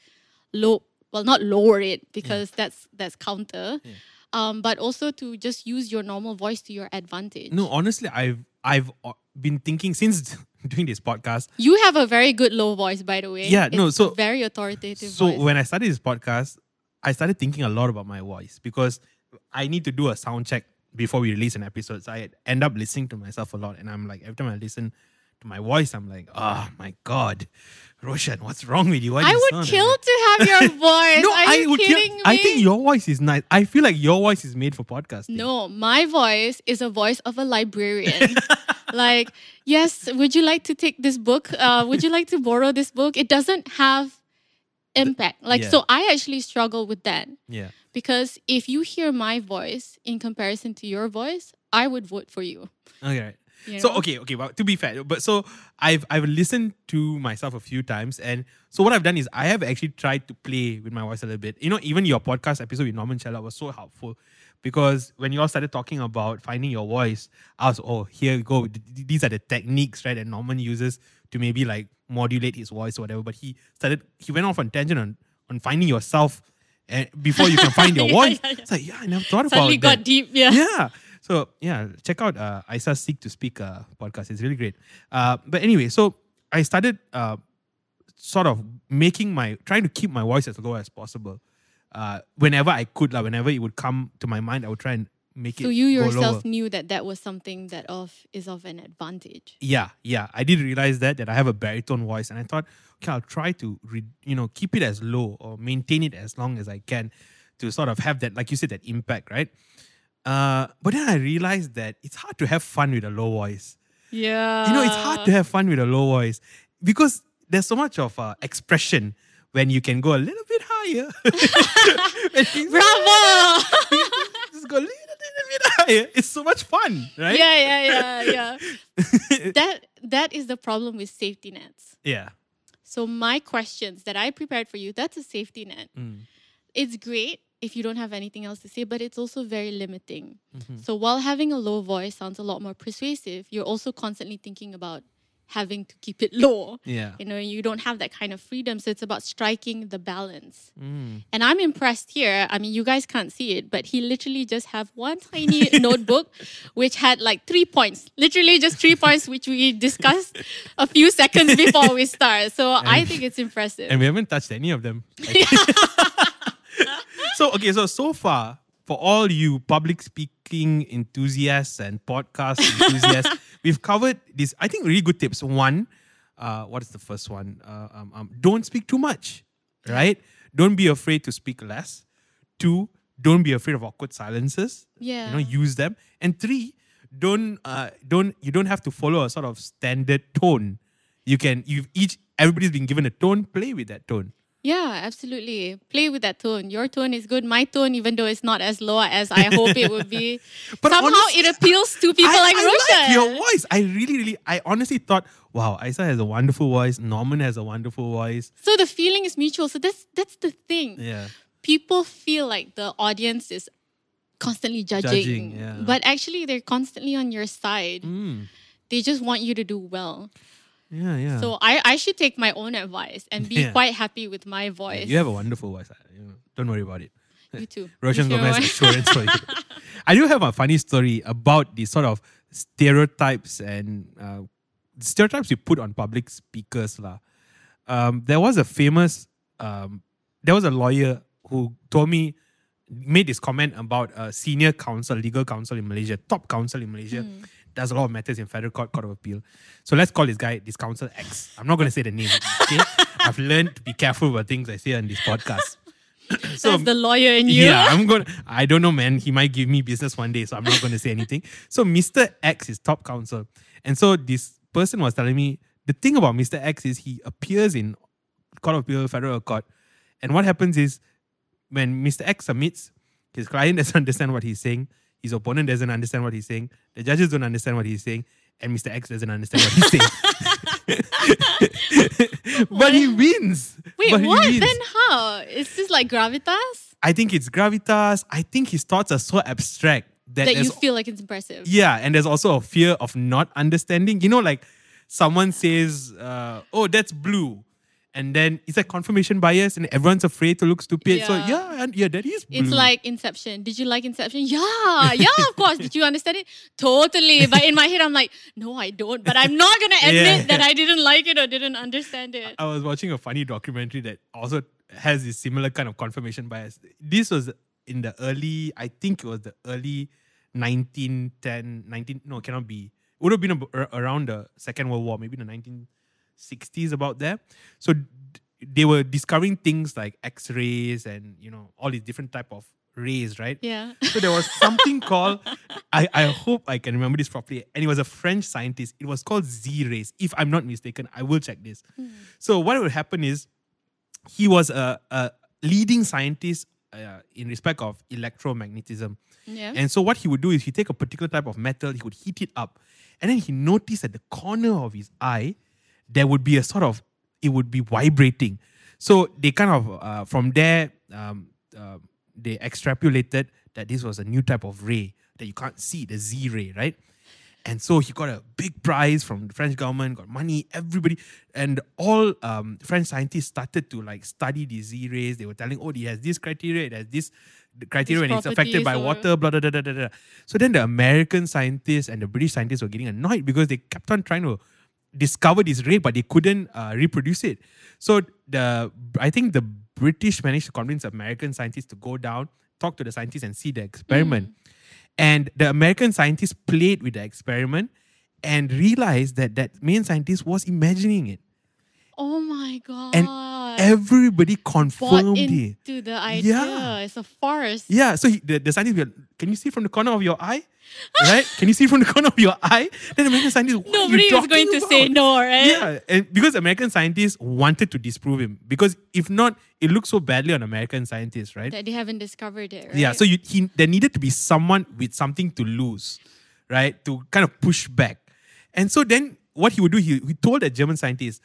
low, well, not lower it because that's that's counter. Yeah. Um, but also to just use your normal voice to your advantage. No, honestly, I've I've uh, been thinking since *laughs* doing this podcast. You have a very good low voice, by the way. Yeah, no, so- very authoritative So voice. when I started this podcast, I started thinking a lot about my voice because I need to do a sound check before we release an episode. So I end up listening to myself a lot, and I'm like, every time I listen to my voice, I'm like, oh my god, Roshan, what's wrong with you? Why *laughs* I you would kill like to have your voice. No, Are I would kill- me? I think your voice is nice. I feel like your voice is made for podcasting. No, my voice is a voice of a librarian. *laughs* like, yes, would you like to take this book? Uh, would you like to borrow this book? It doesn't have impact. Like, yeah. so I actually struggle with that Yeah. Because if you hear my voice in comparison to your voice, I would vote for you. Okay. Right. you So okay, okay, Well, to be fair, but so I've I've listened to myself a few times, and so what I've done is I have actually tried to play with my voice a little bit. You know, even your podcast episode with Norman Chella was so helpful because when you all started talking about finding your voice, I was oh here we go. Th- th- These are the techniques right that Norman uses to maybe like modulate his voice or whatever. But he started he went off on tangent on on finding yourself. And before you can find your *laughs* Yeah, voice, yeah, yeah. it's like yeah, I never thought Suddenly about that got deep. Yeah. yeah. So yeah, check out uh, Aissa Seek to Speak uh, podcast. It's really great. Uh, but anyway, so I started uh, sort of making my trying to keep my voice as low as possible. Uh, whenever I could, like whenever it would come to my mind, I would try and make So it. you go yourself knew that that was something that of is of an advantage. Yeah, yeah. I did realize that that I have a baritone voice, and I thought, okay, I'll try to re- you know keep it as low or maintain it as long as I can to sort of have that, like you said, that impact, right? Uh, but then I realized that it's hard to have fun with a low voice. Yeah. you know, it's hard to have fun with a low voice because there's so much of uh, expression when you can go a little bit higher. *laughs* *laughs* Bravo! *laughs* Just go a little, *laughs* It's so much fun, right? yeah, yeah, yeah, yeah. *laughs* that that is the problem with safety nets. Yeah. So my questions that I prepared for you, that's a safety net. Mm. It's great if you don't have anything else to say, but it's also very limiting. Mm-hmm. So while having a low voice sounds a lot more persuasive, you're also constantly thinking about having to keep it *laughs* low. Yeah. You know, you don't have that kind of freedom. So it's about striking the balance. Mm. And I'm impressed here. I mean, you guys can't see it, but he literally just have one tiny *laughs* notebook which had like three points. Literally just three points which we discussed *laughs* a few seconds before we start. So I think it's impressive. And we haven't touched any of them. so okay, so so far for all you public speaking enthusiasts and podcast enthusiasts, we've covered these. I think really good tips. One, uh, what is the first one? Uh, um, um, don't speak too much, right? Don't be afraid to speak less. Two, don't be afraid of awkward silences. Yeah. you know, use them. And three, don't uh, don't you don't have to follow a sort of standard tone. You can you've each everybody's been given a tone. Play with that tone. Yeah, absolutely. Play with that tone. Your tone is good. My tone, even though it's not as low as I hope it would be, *laughs* But somehow honestly, it appeals to *laughs* people I, like I Roshan. like your voice. I really, really, I honestly thought, wow, Aissa has a wonderful voice. Norman has a wonderful voice. So the feeling is mutual. So that's that's the thing. Yeah. People feel like the audience is constantly judging, Judging, yeah. but actually they're constantly on your side. Mm. They just want you to do well. Yeah, yeah. So I, I should take my own advice and be Yeah. quite happy with my voice. you have a wonderful voice. You don't worry about it. You too. *laughs* Roshan you're Gomez *laughs* assurance for you. I do have a funny story about the sort of stereotypes and uh, stereotypes you put on public speakers. lah. Um, there was a famous, um, there was a lawyer who told me, made this comment about a senior counsel, legal counsel in Malaysia, top counsel in Malaysia, does a lot of matters in federal court, court of appeal. So let's call this guy, this counsel X. I'm not going to say the name. Okay? *laughs* I've learned to be careful about things I say on this podcast. *laughs* so That's the lawyer in you. yeah, I'm gonna. I don't know, man. He might give me business one day, so I'm not going to say anything. So Mr. X is top counsel, and so this person was telling me the thing about Mr. X is he appears in court of appeal, federal court, and what happens is when Mr. X submits, his client *laughs* doesn't understand what he's saying, his opponent doesn't understand what he's saying, the judges don't understand what he's saying, and Mr. X doesn't understand what he's saying. *laughs* but he wins. Wait, But what? wins. Then how? Is this like gravitas? I think it's gravitas. I think his thoughts are so abstract that, that you feel like it's impressive. yeah, and there's also a fear of not understanding. You know, like someone says, uh, "Oh, that's blue," and then it's like confirmation bias, and everyone's afraid to look stupid. So Yeah. yeah, and yeah, that is blue. It's like Inception. Did you like Inception? Yeah, yeah, of course. Did you understand it? Totally. But in my head, I'm like, no, I don't. But I'm not gonna admit Yeah. that I didn't like it or didn't understand it. I was watching a funny documentary that also has this similar kind of confirmation bias. This was in the early, I think it was the early 1910, 19, no, cannot be. It would have been around the Second World War, maybe the 1960s, about there. So they were discovering things like X-rays and, you know, all these different type of rays, right? Yeah. So there was something *laughs* called, I, I hope I can remember this properly. And it was a French scientist. It was called Z rays. If I'm not mistaken, I will check this. So what would happen is he was a, a leading scientist uh, in respect of electromagnetism. Yeah. And so what he would do is he take a particular type of metal, he would heat it up, and then he noticed at the corner of his eye there would be a sort of it would be vibrating. So they kind of uh, from there um, uh, they extrapolated that this was a new type of ray that you can't see, the Z ray, right? And so he got a big prize from the French government, got money, everybody, and all um, French scientists started to like study these Z rays. They were telling, oh, it has this criteria, it has this criteria, and it's affected by water, blah, blah, blah, blah, blah, blah. So then the American scientists and the British scientists were getting annoyed because they kept on trying to discover this ray, but they couldn't uh, reproduce it. So the I think the British managed to convince American scientists to go down, talk to the scientists, and see the experiment. And the American scientists played with the experiment and realized that that main scientist was imagining it. Oh my god. And Everybody confirmed it. into the idea. Yeah. It's a farce. Yeah, so he, the, the scientist can you see from the corner of your eye? Right? can you see from the corner of your eye? Then the American scientist, what Nobody talking going to say no, right? Yeah, and because American scientists wanted to disprove him. Because if not, it looks so badly on American scientists, right? That they haven't discovered it, right? Yeah, so you, he, there needed to be someone with something to lose, right? To kind of push back. And so then what he would do, he, he told a German scientist,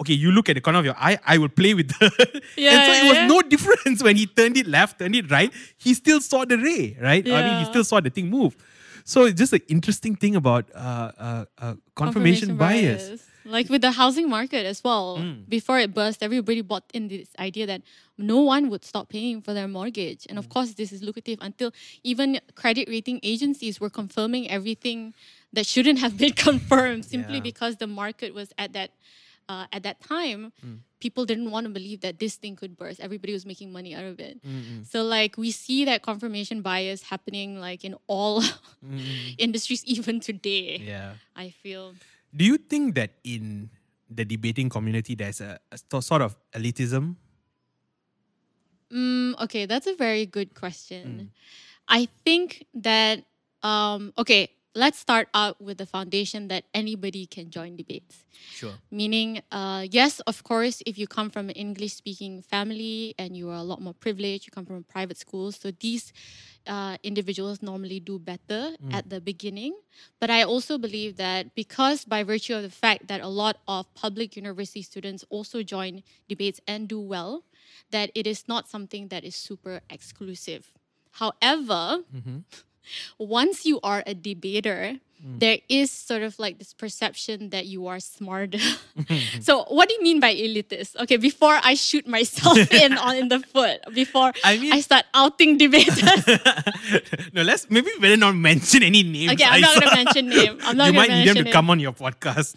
okay, you look at the corner of your eye, I will play with the. *laughs* Yeah, and so yeah, it was yeah. no difference *laughs* when he turned it left, turned it right. He still saw the ray, right? I mean, he still saw the thing move. So it's just an interesting thing about uh, uh, uh, confirmation, bias. Like with the housing market as well. Mm. Before it burst, everybody bought in this idea that no one would stop paying for their mortgage. And Mm. of course, this is lucrative until even credit rating agencies were confirming everything that shouldn't have been *laughs* confirmed simply Yeah. because the market was at that uh, at that time. Mm. People didn't want to believe that this thing could burst. Everybody was making money out of it. Mm-mm. So like we see that confirmation bias happening like in all *laughs* Mm-mm. industries *laughs* even today. Yeah. I feel. Do you think that in the debating community there's a, a sort of elitism? Mm, okay, that's a very good Mm. question. I think that um, okay, let's start out with the foundation that anybody can join debates. Sure. Meaning, uh, yes, of course, if you come from an English speaking family and you are a lot more privileged, you come from a private school, so these uh, individuals normally do better at the beginning. But I also believe that because, by virtue of the fact that a lot of public university students also join debates and do well, that it is not something that is super exclusive. However, once you are a debater, there is sort of like this perception that you are smarter. *laughs* *laughs* so, what do you mean by elitist? Okay, before I shoot myself *laughs* in on in the foot, before I mean- I start outing debaters. no, let's maybe better not mention any names. Okay, I'm not gonna mention name. I'm not you might need them to mention come on your podcast.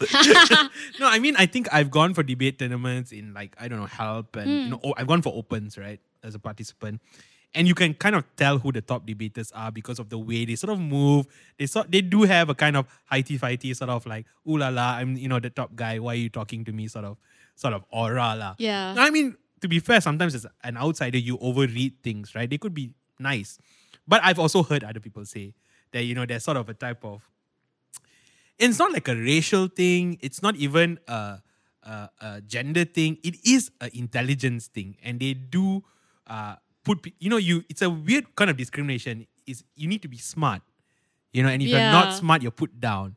no, I mean I think I've gone for debate tournaments in like I don't know help and you know Hmm. oh, I've gone for opens right as a participant, and you can kind of tell who the top debaters are because of the way they sort of move. They sort they do have a kind of highty fighty sort of like ooh la la I'm you know the top guy. Why are you talking to me? Sort of sort of aura la. Yeah. I mean to be fair, sometimes as an outsider you overread things right. They could be nice, but I've also heard other people say that you know there's sort of a type of it's not like a racial thing. It's not even a, a, a gender thing. It is an intelligence thing, and they do uh, put you know you. It's a weird kind of discrimination. Is you need to be smart, you know, and if you're not smart, you're put down.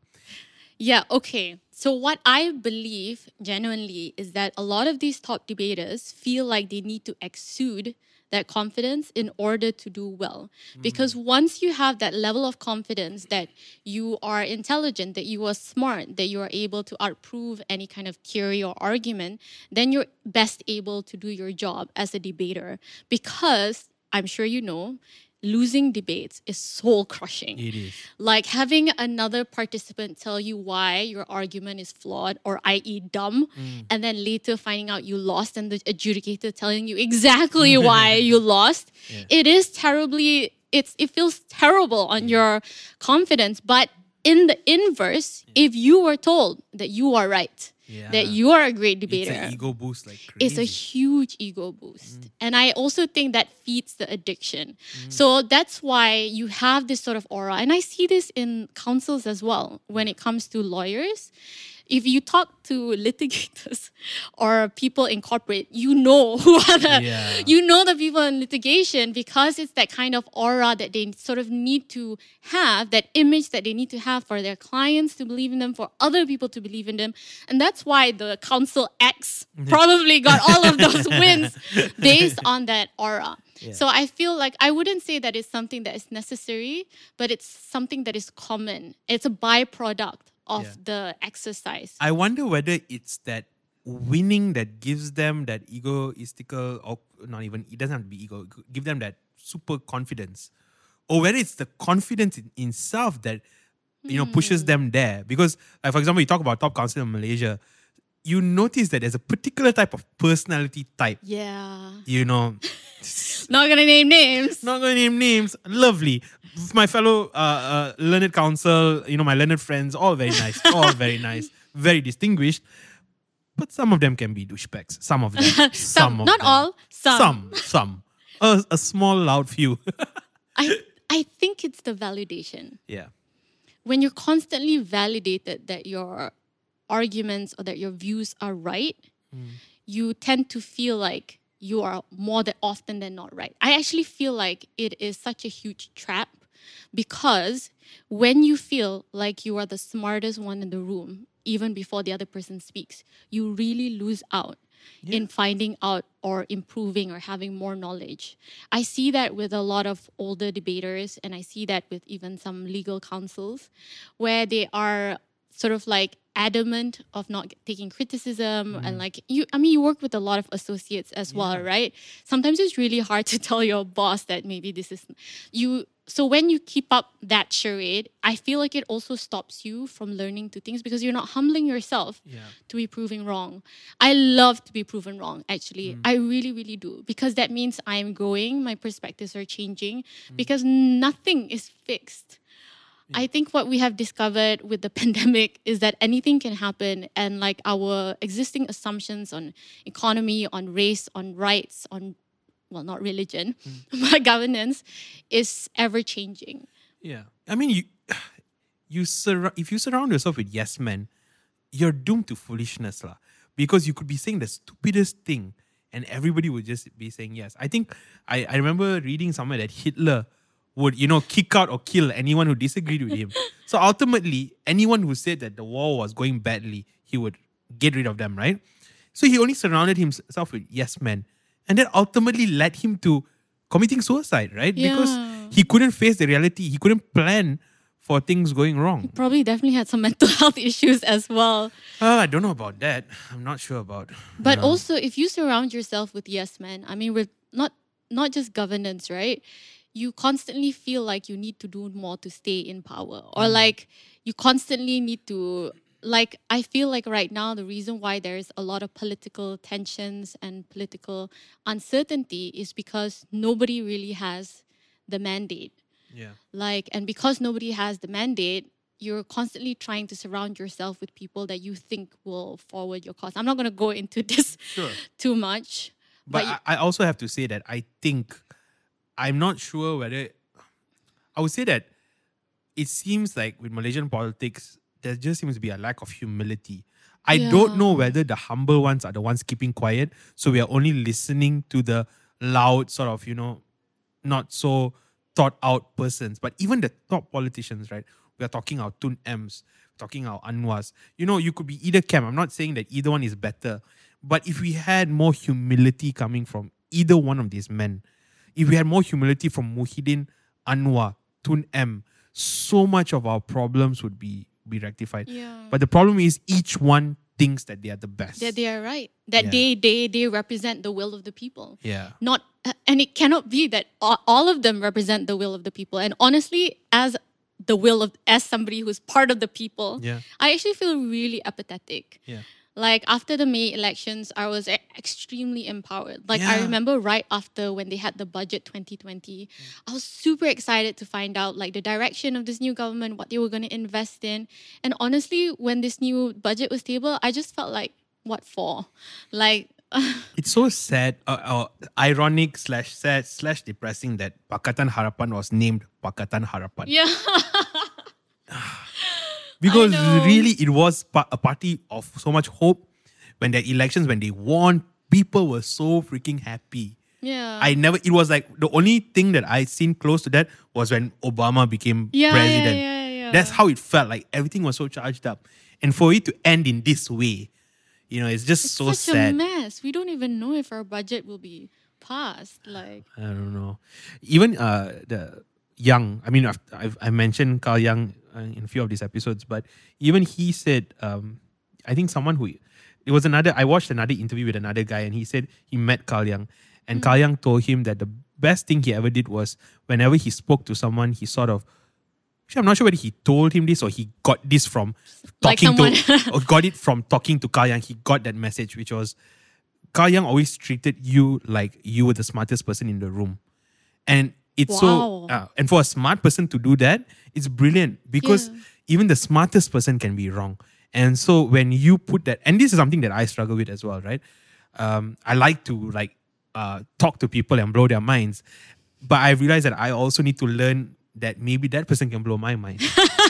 Yeah, okay. So, what I believe genuinely is that a lot of these top debaters feel like they need to exude that confidence in order to do well. Mm. Because once you have that level of confidence that you are intelligent, that you are smart, that you are able to outprove any kind of theory or argument, then you're best able to do your job as a debater. Because I'm sure you know, losing debates is soul crushing. It is. like having another participant tell you why your argument is flawed or i.e dumb mm. and then later finding out you lost and the adjudicator telling you exactly *laughs* why you lost it is terribly it's it feels terrible on mm. your confidence. But in the inverse if you were told that you are right that you are a great debater. It's debater an ego boost like crazy. it's a huge ego boost. Mm. And I also think that feeds the addiction. Mm. So that's why you have this sort of aura. And I see this in counsels as well when it comes to lawyers. If you talk to litigators *laughs* or people in corporate, you know *laughs* who are the Yeah. you know the people in litigation because it's that kind of aura that they sort of need to have, that image that they need to have for their clients to believe in them, for other people to believe in them. And that's why the Counsel X *laughs* probably got all of those wins based on that aura. So I feel like I wouldn't say that it's something that is necessary, but it's something that is common. It's a byproduct of Yeah. the exercise. I wonder whether it's that winning that gives them that egoistical or not even it doesn't have to be ego give them that super confidence or whether it's the confidence in, in self that you know pushes hmm. them there because like for example you talk about top counsel in malaysia you notice that there's a particular type of personality type yeah. you know *laughs* Not gonna name names. not to name names. Lovely. My fellow uh, uh, learned counsel, you know, my learned friends, all very nice, *laughs* all very nice, very distinguished. But some of them can be douchebags. Some of them. *laughs* some, Some, of not them. all. Some. Some. Some. A, a small, loud few. I I think it's the validation. yeah. When you're constantly validated that your arguments or that your views are right, hmm. you tend to feel like you are more than often than not right. I actually feel like it is such a huge trap because when you feel like you are the smartest one in the room, even before the other person speaks, you really lose out in finding out or improving or having more knowledge. I see that with a lot of older debaters, and I see that with even some legal counsels, where they are sort of like adamant of not taking criticism and mm. like you i mean you work with a lot of associates as well right? Sometimes it's really hard *laughs* to tell your boss that maybe this is you so when you keep up that charade i feel like it also stops you from learning to things because you're not humbling yourself Yeah. to be proven wrong. I love to be proven wrong actually. Mm. I really really do because that means i'm growing my perspectives are changing mm. because nothing is fixed I think what we have discovered with the *laughs* pandemic is that anything can happen, and like our existing assumptions on economy, on race, on rights, on well, not religion, mm. *laughs* but governance is ever changing. Yeah. I mean, you, *sighs* you surra- if you surround yourself with yes men, you're doomed to foolishness. lah. Because you could be saying the stupidest thing and everybody would just be saying yes. I think I, I remember reading somewhere that Hitler would, you know, kick out or kill anyone who disagreed with him. *laughs* So ultimately, anyone who said that the war was going badly, he would get rid of them, right? So he only surrounded himself with yes men. And that ultimately led him to committing suicide, right? Because he couldn't face the reality. He couldn't plan for things going wrong. Probably definitely had some *laughs* mental health issues as well. Uh, I don't know about that. I'm not sure about. But know. also, if you surround yourself with yes men, I mean, with not not just governance, right? You constantly feel like you need to do more to stay in power, or mm. like you constantly need to. Like I feel like right now the reason why there's a lot of political tensions and political uncertainty is because nobody really has the mandate yeah, like and because nobody has the mandate you're constantly trying to surround yourself with people that you think will forward your cause i'm not going to go into *laughs* this sure. too much But, you- I, I also have to say that I think I'm not sure whether I would say that it seems like with Malaysian politics there just seems to be a lack of humility. I don't know whether the humble ones are the ones keeping quiet, so we are only listening to the loud sort of you know not so thought out persons. But even the top politicians, right? We are talking our Tun M's. talking our Anwars. You know, you could be either camp. I'm not saying that either one is better. But if we had more humility coming from either one of these men, if we had more humility from Muhyiddin, Anwar, Tun M, so much of our problems would be be rectified. Yeah. But the problem is each one thinks that they are the best. that they are right. That Yeah. they they they represent the will of the people. yeah. Not and it cannot be that all, all of them represent the will of the people. And honestly, as the will of as somebody who's part of the people, Yeah. I actually feel really apathetic. Yeah. Like after the May elections, I was extremely empowered. Like I remember right after when they had the budget 2020, I was super excited to find out like the direction of this new government, what they were going to invest in. And honestly, when this new budget was tabled, I just felt like, what for? Like, *laughs* It's so sad, uh, uh, ironic slash sad slash depressing that Pakatan Harapan was named Pakatan Harapan. yeah. *laughs* Because really, it was pa- a party of so much hope. When the elections, when they won, people were so freaking happy. yeah. I never. It was like the only thing that I seen close to that was when Obama became yeah, president. Yeah, yeah, yeah. That's how it felt. Like everything was so charged up, and for it to end in this way, you know, it's just It's so such sad. a mess. We don't even know if our budget will be passed. Like, I don't know. Even uh, the Young, I mean, I've, I've I mentioned Carl Young in a few of these episodes, but even he said, um, I think someone who it was another. I watched another interview with another guy, and he said he met Carl Young, and Carl Young told him that the best thing he ever did was whenever he spoke to someone, he sort of. Actually, I'm not sure whether he told him this or he got this from Like talking to *laughs* or got it from talking to Carl Young. He got that message, which was Carl Young always treated you like you were the smartest person in the room. And it's so, uh, and for a smart person to do that, it's brilliant because Yeah. even the smartest person can be wrong. And so when you put that, and this is something that I struggle with as well, right? Um, I like to like uh, talk to people and blow their minds, but I realize that I also need to learn that maybe that person can blow my mind,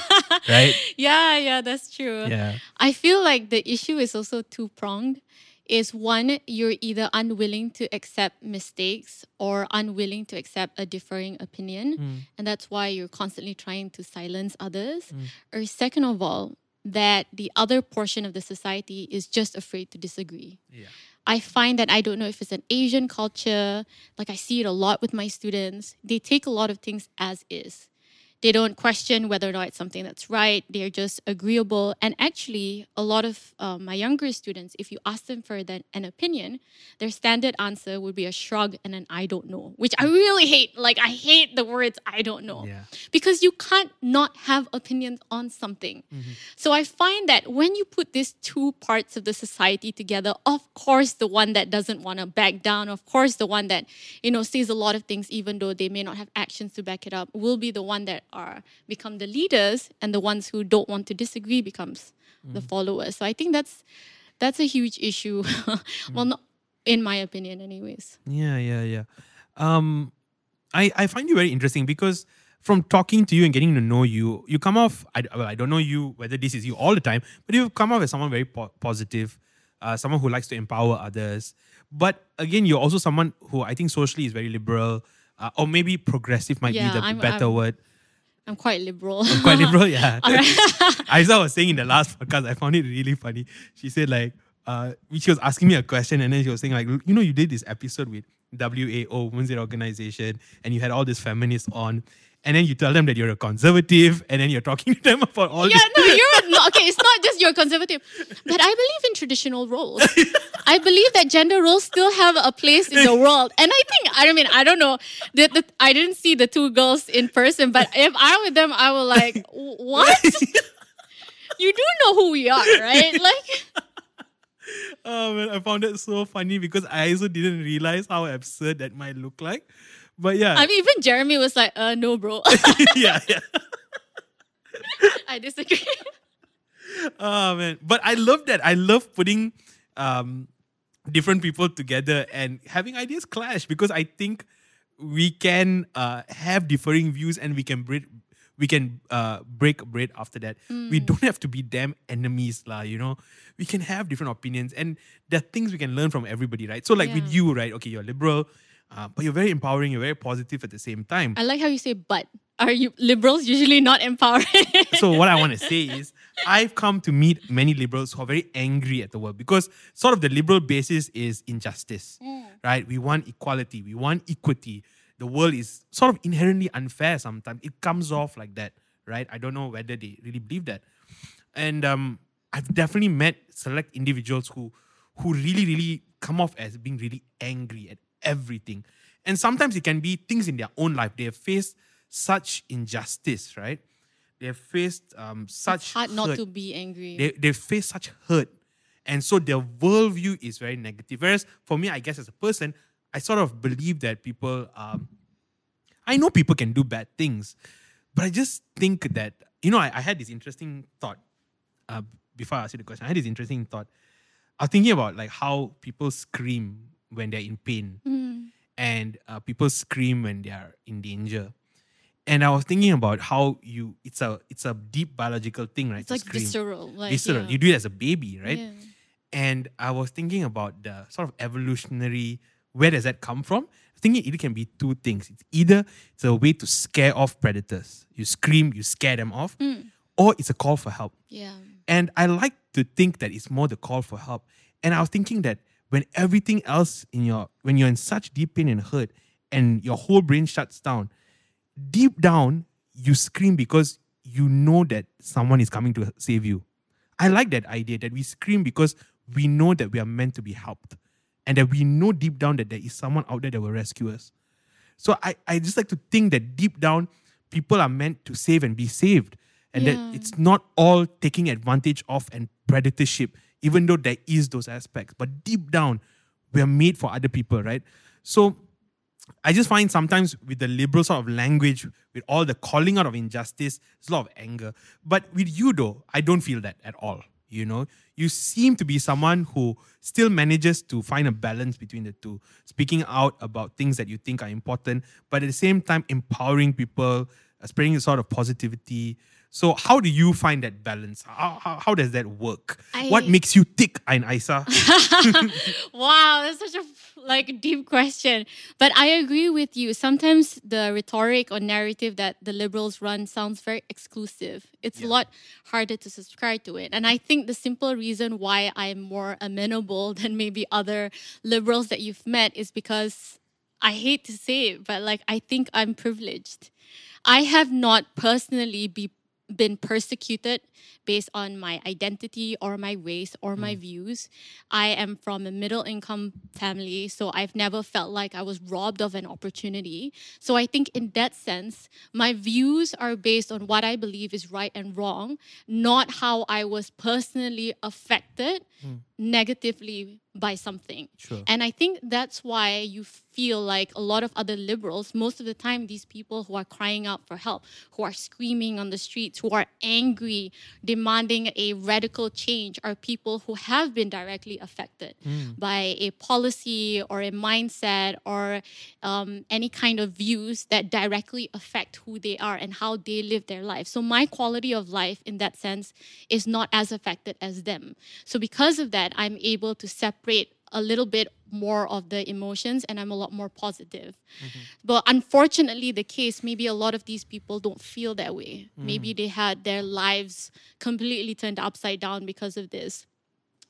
*laughs* right? yeah, yeah, that's true. Yeah. I feel like the issue is also two pronged. Is one, you're either unwilling to accept mistakes or unwilling to accept a differing opinion. Mm. And that's why you're constantly trying to silence others. Mm. Or, second of all, that the other portion of the society is just afraid to disagree. Yeah. I find that I don't know if it's an Asian culture, like I see it a lot with my students. They take a lot of things as is. They don't question whether or not it's something that's right. They're just agreeable. And actually, a lot of uh, my younger students, if you ask them for the, an opinion, their standard answer would be a shrug and an I don't know, which I really hate. Like, I hate the words I don't know Yeah. because you can't not have opinions on something. So I find that when you put these two parts of the society together, of course, the one that doesn't want to back down, of course, the one that you know says a lot of things, even though they may not have actions to back it up, will be the one that are become the leaders, and the ones who don't want to disagree becomes the followers. So I think that's that's a huge issue. *laughs* well, not in my opinion, anyways. Yeah, yeah, yeah. Um, I I find you very interesting because from talking to you and getting to know you, you come off. I well, I don't know you whether this is you all the time, but you come off as someone very po- positive, uh, someone who likes to empower others. But again, you're also someone who I think socially is very liberal, uh, or maybe progressive might Yeah, be the I'm- better I'm- word. I'm quite liberal. Quite liberal, yeah. *laughs* Aisha was *laughs* saying in the last podcast, I found it really funny. She said like, uh, she was asking me a question, and then she was saying like, you know, you did this episode with WAO, Women's Aid Organization, and you had all these feminists on, and then you tell them that you're a conservative, and then you're talking *laughs* to them about all Yeah, this. no, you're *laughs* no, okay. It's not just you're conservative, but I believe in traditional roles. *laughs* I believe that gender roles still have a place in the world, and I think I mean I don't know. The, the, I didn't see the two girls in person, but if I'm with them, I will like what? you do know who we are, right? Like Oh man, I found it so funny because I also didn't realize how absurd that might look like. But yeah, I mean, even Jeremy was like, "Uh, no, bro, *laughs* yeah, yeah. *laughs* I disagree." Oh man, but I love that. I love putting um, different people together and having ideas clash because I think we can uh, have differing views and we can break we can uh, break bread after that. We don't have to be damn enemies, lah. You know, we can have different opinions and there are things we can learn from everybody, right? So like with you, right? Okay, you're liberal. Uh, but you're very empowering. You're very positive at the same time. I like how you say but. Are you liberals usually not empowering? *laughs* so what I want to say is I've come to meet many liberals who are very angry at the world because sort of the liberal basis is injustice, right? We want equality, we want equity. The world is sort of inherently unfair sometimes. It comes off like that, right? I don't know whether they really believe that. And um, I've definitely met select individuals who who really, really come off as being really angry at everything. And sometimes it can be things in their own life. They have faced such injustice, right? They have faced um, such it's hard not to be angry. They they face such hurt, and so their worldview is very negative. Whereas for me, I guess as a person, I sort of believe that people. Um, I know people can do bad things, but I just think that you know I, I had this interesting thought. Uh, before I ask you the question, I had this interesting thought. I was thinking about like how people scream when they're in pain, Mm. and uh, people scream when they are in danger. And I was thinking about how you it's a it's a deep biological thing, right? It's to like scream. visceral. Like, visceral. yeah. You do it as a baby, right? Yeah. And I was thinking about the sort of evolutionary where does that come from? I think it can be two things. It's either it's a way to scare off predators. You scream, you scare them off, Mm. or it's a call for help. Yeah. And I like to think that it's more the call for help. And I was thinking that when everything else in your when you're in such deep pain and hurt and your whole brain shuts down, deep down you scream because you know that someone is coming to save you. I like that idea that we scream because we know that we are meant to be helped and that we know deep down that there is someone out there that will rescue us. So I, I just like to think that deep down people are meant to save and be saved and Yeah. that it's not all taking advantage of and predatorship even though there is those aspects but deep down we are made for other people right so I just find sometimes with the liberal sort of language, with all the calling out of injustice, there's a lot of anger. But with you, though, I don't feel that at all. You know, you seem to be someone who still manages to find a balance between the two, speaking out about things that you think are important, but at the same time empowering people, uh, spreading a sort of positivity. So, how do you find that balance? How, how, how does that work? what makes you tick, Ain Aissa? *laughs* wow, that's such a like deep question. But I agree with you. Sometimes the rhetoric or narrative that the liberals run sounds very exclusive. It's a lot harder to subscribe to it. And I think the simple reason why I'm more amenable *laughs* than maybe other liberals that you've met is because I hate to say it, but like I think I'm privileged. I have not personally be, been persecuted based on my identity or my race or my mm. views. I am from a middle income family, so I've never felt like I was robbed of an opportunity. So I think in that sense, my views are based on what I believe is right and wrong, not how I was personally affected mm. negatively by something. Sure. And I think that's why you feel like a lot of other liberals, most of the time, these people who are crying out for help, who are screaming on the streets, who are angry, demanding a radical change, are people who have been directly affected by a policy or a mindset or um, any kind of views that directly affect who they are and how they live their life. So my quality of life in that sense is not as affected as them. So because of that, I'm able to separate a little bit more of the emotions and I'm a lot more positive. Mm-hmm. But unfortunately, the case, maybe a lot of these people don't feel that way. Maybe mm. they had their lives completely turned upside down because of this.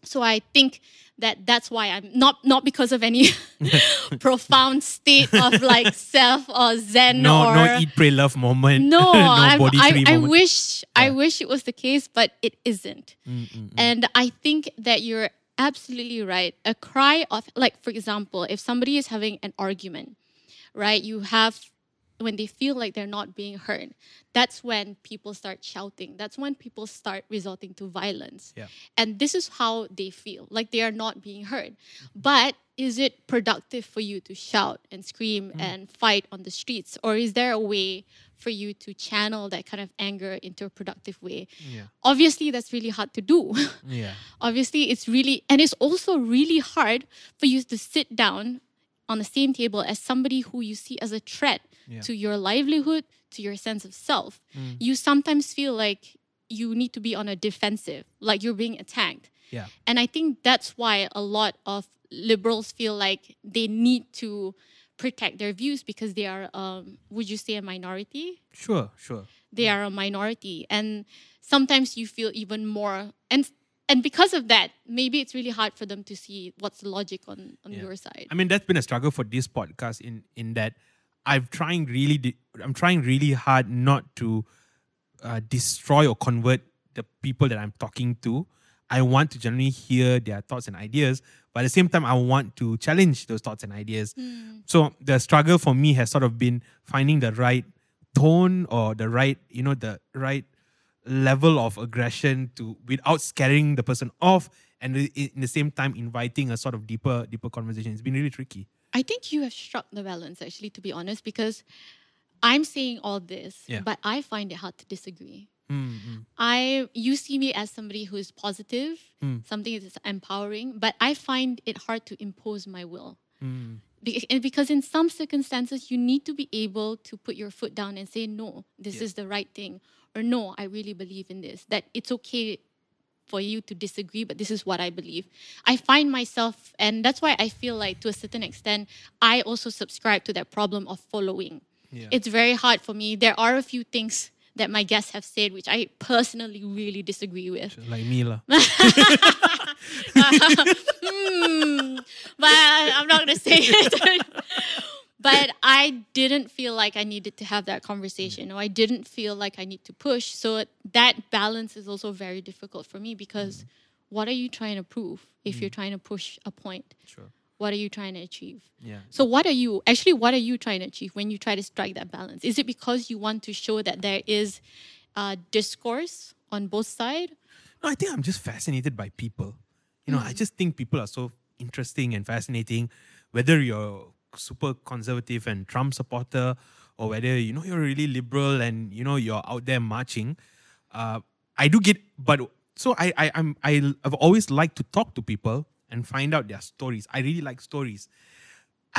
So I think that that's why I'm not not because of any *laughs* *laughs* profound state of like *laughs* self or zen No, or no eat, pray, love moment. no, I'm- body I, free I wish I Yeah. Mm, wish it was the case, but it isn't. Mm, mm, and I think that you're absolutely right. A cry of like, for example, if somebody is having an argument, right? You have when they feel like they're not being heard, that's when people start shouting. That's when people start resorting to violence. Yeah. And this is how they feel, like they are not being heard. But is it productive for you to shout and scream and fight on the streets? Or is there a way for you to channel that kind of anger into a productive way? Yeah. Obviously, that's really hard to do. *laughs* Yeah. Obviously, it's really, and it's also really hard for you to sit down on the same table as somebody who you see as a threat Yeah. to your livelihood, to your sense of self. Mm. You sometimes feel like you need to be on a defensive, like you're being attacked. Yeah. And I think that's why a lot of liberals feel like they need to protect their views because they are, um, would you say, a minority? Sure, sure. They are a minority, and sometimes you feel even more and. And because of that, maybe it's really hard for them to see what's the logic on, on Yeah. your side. I mean, that's been a struggle for this podcast in in that I'm trying really, di- I'm trying really hard not to uh, destroy or convert the people that I'm talking to. I want to generally hear their thoughts and ideas, but at the same time, I want to challenge those thoughts and ideas. Hmm. So the struggle for me has sort of been finding the right tone or the right, you know, the right level of aggression to without scaring the person off and in the same time inviting a sort of deeper deeper conversation it's been really tricky I think you have struck the balance, actually, to be honest, because I'm saying all this, Yeah. but I find it hard to disagree. Mm, I you see me as somebody who is positive, Mm. something that is empowering, but I find it hard to impose my will. mm, Be- because in some circumstances you need to be able to put your foot down and say no, this Yeah. is the right thing, or no, I really believe in this. That it's okay for you to disagree, but this is what I believe. I find myself, and that's why I feel like to a certain extent, I also subscribe to that problem of following. yeah It's very hard for me. There are a few things that my guests have said which I personally really disagree with. like me lah. *laughs* Uh, hmm, but I'm not gonna say it. *laughs* but I didn't feel like I needed to have that conversation, or I didn't feel like I need to push. So that balance is also very difficult for me because mm. what are you trying to prove if you're mm. trying to push a point? sure What are you trying to achieve? yeah So what are you actually what are you trying to achieve when you try to strike that balance? Is it because you want to show that there is uh, discourse on both sides? no i think i'm just fascinated by people you know i just think people are so interesting and fascinating whether you're super conservative and trump supporter or whether you know you're really liberal and you know you're out there marching uh, i do get but so i i i'm I, i've always liked to talk to people and find out their stories i really like stories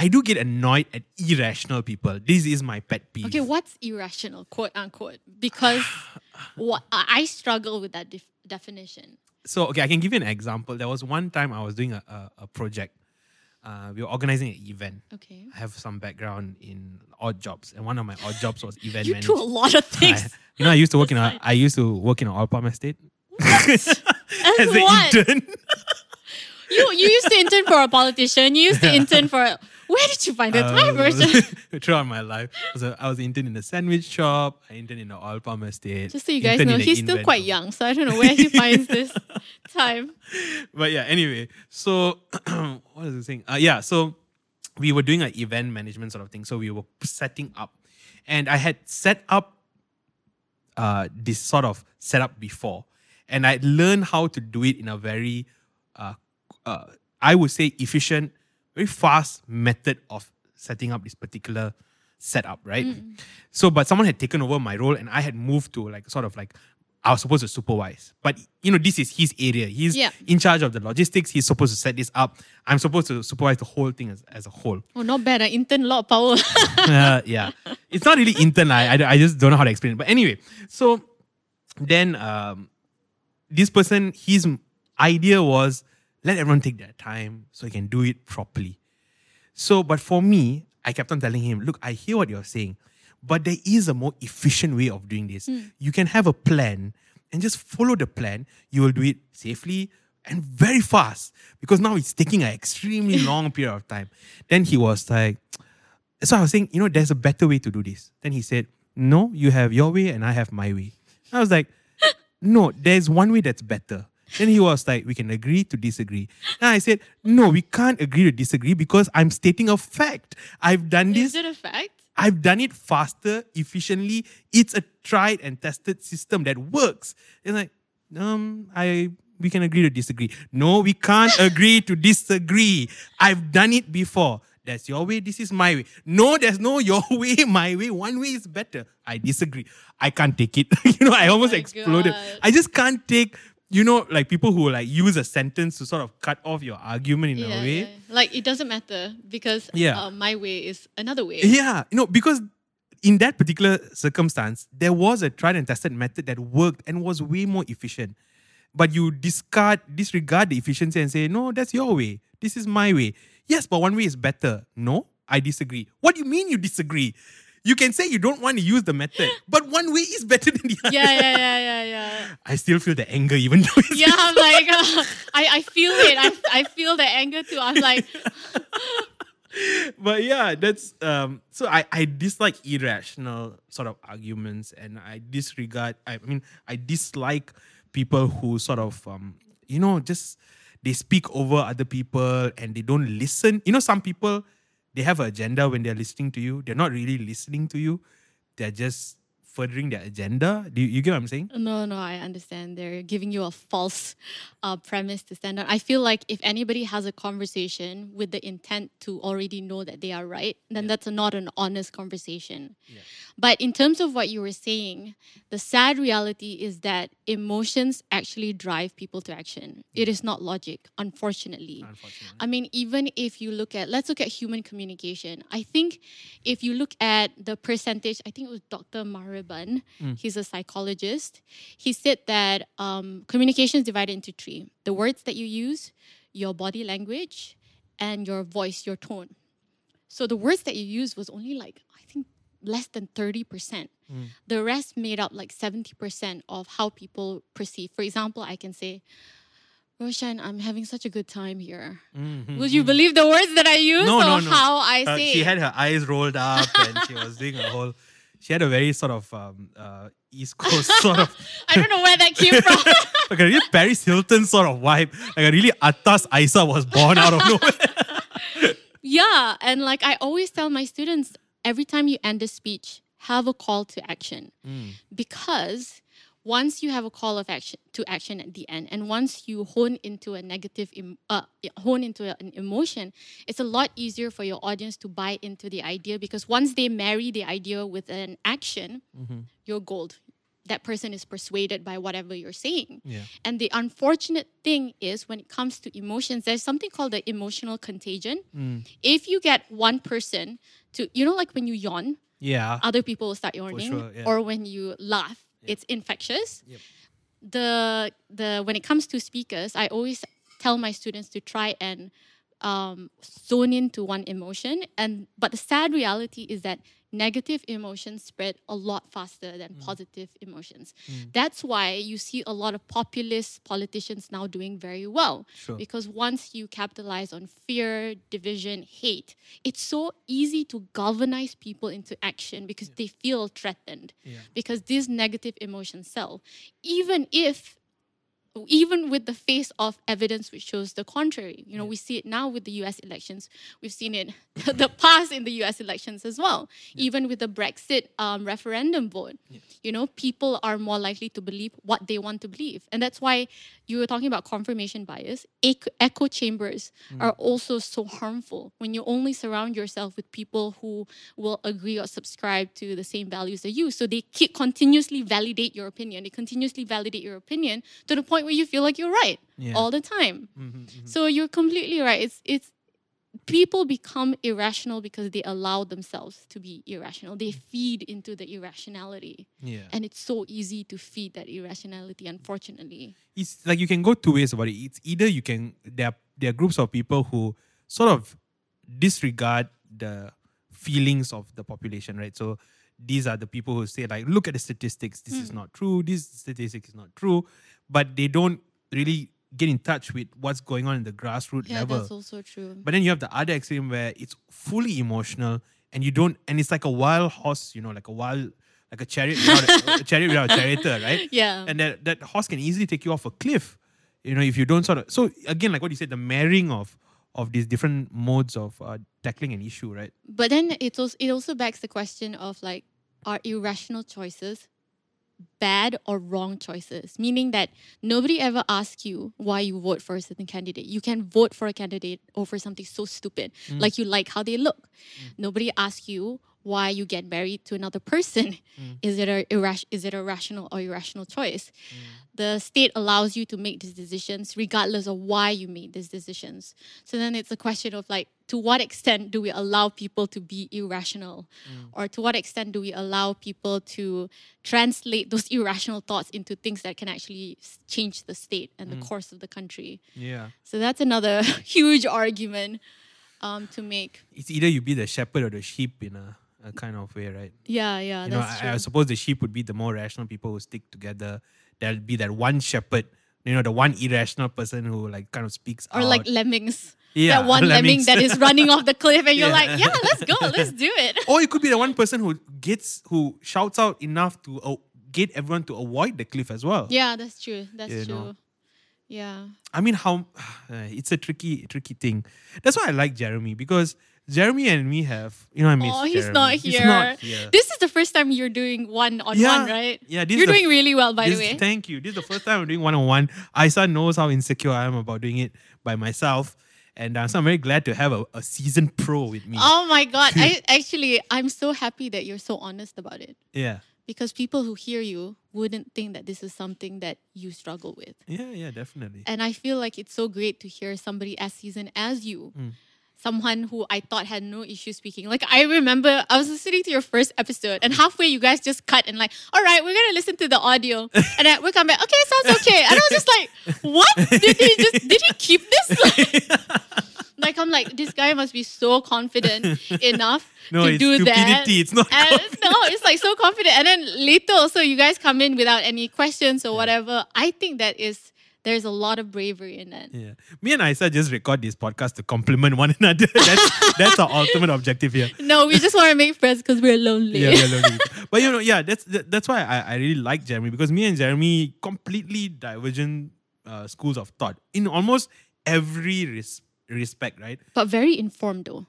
i do get annoyed at irrational people this is my pet peeve Okay, what's irrational, quote unquote? Because *sighs* what I I struggle with that def- definition. so okay, I can give you an example. There was one time I was doing a, a, a project. Uh, we were organizing an event. Okay, I have some background in odd jobs, and one of my odd jobs was event you management. do a lot of *laughs* I, things. you know, I used to work in a I used to work in an oil palm estate *laughs* As as an intern. You you used to intern for a politician. You used to intern for. A, where did you find that? time, Uh, Virgin? throughout my life, I was, a, I was intern in a sandwich shop. I interned in an oil palm estate. Just so you guys know, he's still quite young, so I don't know where he *laughs* finds this time. but yeah, anyway, so *clears throat* what was I saying? Uh, yeah, so we were doing an event management sort of thing. So we were setting up, and I had set up uh, this sort of setup before, and I learned how to do it in a very, uh, uh, I would say, efficient, very fast method of setting up this particular setup, right? So, but someone had taken over my role, and I had moved to like sort of like I was supposed to supervise, but you know, this is his area. He's Yeah. in charge of the logistics. He's supposed to set this up. I'm supposed to supervise the whole thing as, as a whole. Oh, not bad. I intern a lot of power. *laughs* uh, yeah, it's not really intern. I, I I just don't know how to explain it. But anyway, so then um, this person, his idea was let everyone take their time so he can do it properly. So, but for me, I kept on telling him, look, I hear what you're saying, but there is a more efficient way of doing this. Hmm. You can have a plan and just follow the plan. You will do it safely and very fast because now it's taking an extremely *laughs* long period of time. Then he was like, so I was saying, you know, there's a better way to do this. Then he said, no, you have your way and I have my way. I was like, *laughs* no, there's one way that's better. Then he was like, we can agree to disagree. And I said, no, we can't agree to disagree because I'm stating a fact. I've done this. Is it a fact? I've done it faster, efficiently. It's a tried and tested system that works. It's like, um, I we can agree to disagree. No, we can't *laughs* agree to disagree. I've done it before. That's your way. This is my way. No, there's no your *laughs* way, my way. One way is better. I disagree. I can't take it. *laughs* you know, I almost my exploded. God. I just can't take. You know, like people who like use a sentence to sort of cut off your argument in a way. yeah. Like it doesn't matter because Yeah. uh, my way is another way. Yeah, you know, because in that particular circumstance, there was a tried and tested method that worked and was way more efficient. But you discard, disregard the efficiency and say, no, that's your way. This is my way. Yes, but one way is better. No, I disagree. What do you mean you disagree? You can say you don't want to use the method, but one way is better than the other. Yeah, yeah, yeah, yeah, yeah. *laughs* I still feel the anger even though it's Yeah, I'm *laughs* like, uh, *laughs* I, I feel it. I, I feel the anger too. I'm like, but yeah, that's um so I, I dislike irrational sort of arguments and I disregard I mean I dislike people who sort of um you know just they speak over other people and they don't listen. You know, some people they have an agenda when they're listening to you. They're not really listening to you. They're just furthering their agenda. Do you, you get what I'm saying? no, no, I understand. They're giving you a false uh, premise to stand on. I feel like if anybody has a conversation with the intent to already know that they are right, then that's not an honest conversation. But in terms of what you were saying, the sad reality is that emotions actually drive people to action. It is not logic, unfortunately. Unfortunately. I mean, even if you look at, let's look at human communication. I think if you look at the percentage, I think it was Dr. Mehrabian, he's a psychologist. He said that um, communication is divided into three the words that you use, your body language, and your voice, your tone. So the words that you use was only like, I think, less than 30%. The rest made up like 70% of how people perceive. For example, I can say, Roshan, I'm having such a good time here. Would you believe the words that I use Mm-hmm. No, or no, no. how I Uh, say she had her eyes rolled up and she was doing a whole. She had a very sort of um, uh, East Coast *laughs* sort of *laughs* I don't know where that came from. *laughs* like a really Paris Hilton sort of vibe. Like a really atas Aissa was born out of nowhere. yeah. And like I always tell my students, every time you end a speech, have a call to action. Because once you have a call of action to action at the end, and once you hone into a negative, uh, hone into an emotion, it's a lot easier for your audience to buy into the idea. Because once they marry the idea with an action, you're gold. That person is persuaded by whatever you're saying. Yeah. And the unfortunate thing is when it comes to emotions, there's something called the emotional contagion. If you get one person to, you know, like when you yawn, Yeah. other people will start yawning, sure, yeah. or when you laugh, it's infectious. The the when it comes to speakers, I always tell my students to try and um, zone into one emotion, and but the sad reality is that negative emotions spread a lot faster than mm. positive emotions. Mm. That's why you see a lot of populist politicians now doing very well Sure. because once you capitalize on fear, division, hate, it's so easy to galvanize people into action because they feel threatened. Yeah. Because these negative emotions sell. Even if even with the face of evidence which shows the contrary. You know, we see it now with the US elections. We've seen it *laughs* the past in the US elections as well. Even with the Brexit um, referendum vote. You know, people are more likely to believe what they want to believe. And that's why you were talking about confirmation bias. Echo, chambers mm. are also so harmful when you only surround yourself with people who will agree or subscribe to the same values as you. So they keep continuously validate your opinion. They continuously validate your opinion to the point where you feel like you're right Yeah. all the time. Mm-hmm, mm-hmm. So you're completely right. It's it's people become irrational because they allow themselves to be irrational. They feed into the irrationality. Yeah. And it's so easy to feed that irrationality, unfortunately. it's like you can go two ways about it. It's either you can there are, there are groups of people who sort of disregard the feelings of the population, right? So these are the people who say like, look at the statistics. This is hmm. not true. This statistic is not true, but they don't really get in touch with what's going on in the grassroots Yeah, level. that's also true. But then you have the other extreme where it's fully emotional and you don't, and it's like a wild horse, you know, like a wild, like a chariot without a, a chariot without a charioteer, *laughs* right? Yeah. And that, that horse can easily take you off a cliff, you know, if you don't sort of. So again, like what you said, the marrying of of these different modes of uh, tackling an issue, right? But then it also it also begs the question of like, are irrational choices bad or wrong choices? Meaning that nobody ever asks you why you vote for a certain candidate. You can vote for a candidate over something so stupid, mm. like you like how they look. Mm. Nobody asks you why you get married to another person. *laughs* Mm. Is it a is it a rational or irrational choice? Mm. The state allows you to make these decisions regardless of why you made these decisions. So then it's a question of like, to what extent do we allow people to be irrational? Mm. Or to what extent do we allow people to translate those *laughs* irrational thoughts into things that can actually change the state and the course of the country? Yeah. So that's another *laughs* huge argument. um, to make. It's either you be the shepherd or the sheep in a, a kind of way, right? Yeah, yeah, you know, I, I suppose the sheep would be the more rational people who stick together. There'll be that one shepherd, you know, the one irrational person who like kind of speaks or out. like lemmings. Yeah, that one *laughs* lemming that is *laughs* running off the cliff, and you're Yeah. like, yeah, let's go, *laughs* let's do it. or it could be the one person who gets who shouts out enough to uh, get everyone to avoid the cliff as well. Yeah, that's true. That's You true. know. Yeah. I mean, how *sighs* it's a tricky, tricky thing. That's why I like Jeremy because Jeremy and me have, you know, I miss Oh, he's Jeremy. not He's here. not here. This is the first time you're doing one on Yeah, one, right? yeah, this You're doing really well, by the way. Thank you. This is the first time I'm doing one on one. Aissa knows how insecure I am about doing it by myself. And uh, so I'm very glad to have a, a seasoned pro with me. Oh my god! *laughs* I actually, I'm so happy that you're so honest about it Yeah. because people who hear you wouldn't think that this is something that you struggle with. Yeah, yeah, definitely. And I feel like it's so great to hear somebody as seasoned as you. Mm. Someone who I thought had no issue speaking. Like I remember I was listening to your first episode and halfway you guys just cut and like, all right, we're gonna listen to the audio. *laughs* And I, we come back, okay, sounds okay. And I was just like, what? Did he just did he keep this? *laughs* *laughs* like I'm like, this guy must be so confident enough No, to do that. it's not And no, it's like so confident. And then later also you guys come in without any questions or whatever. I think that is there's a lot of bravery in that. Yeah. Me and Aissa just record this podcast to compliment one *laughs* another. that's that's our ultimate objective here. No, we just want to make friends because we're lonely. Yeah, we're lonely. but you know, yeah, that's that, that's why I, I really like Jeremy because me and Jeremy completely divergent uh, schools of thought in almost every res- respect, right? But very informed though.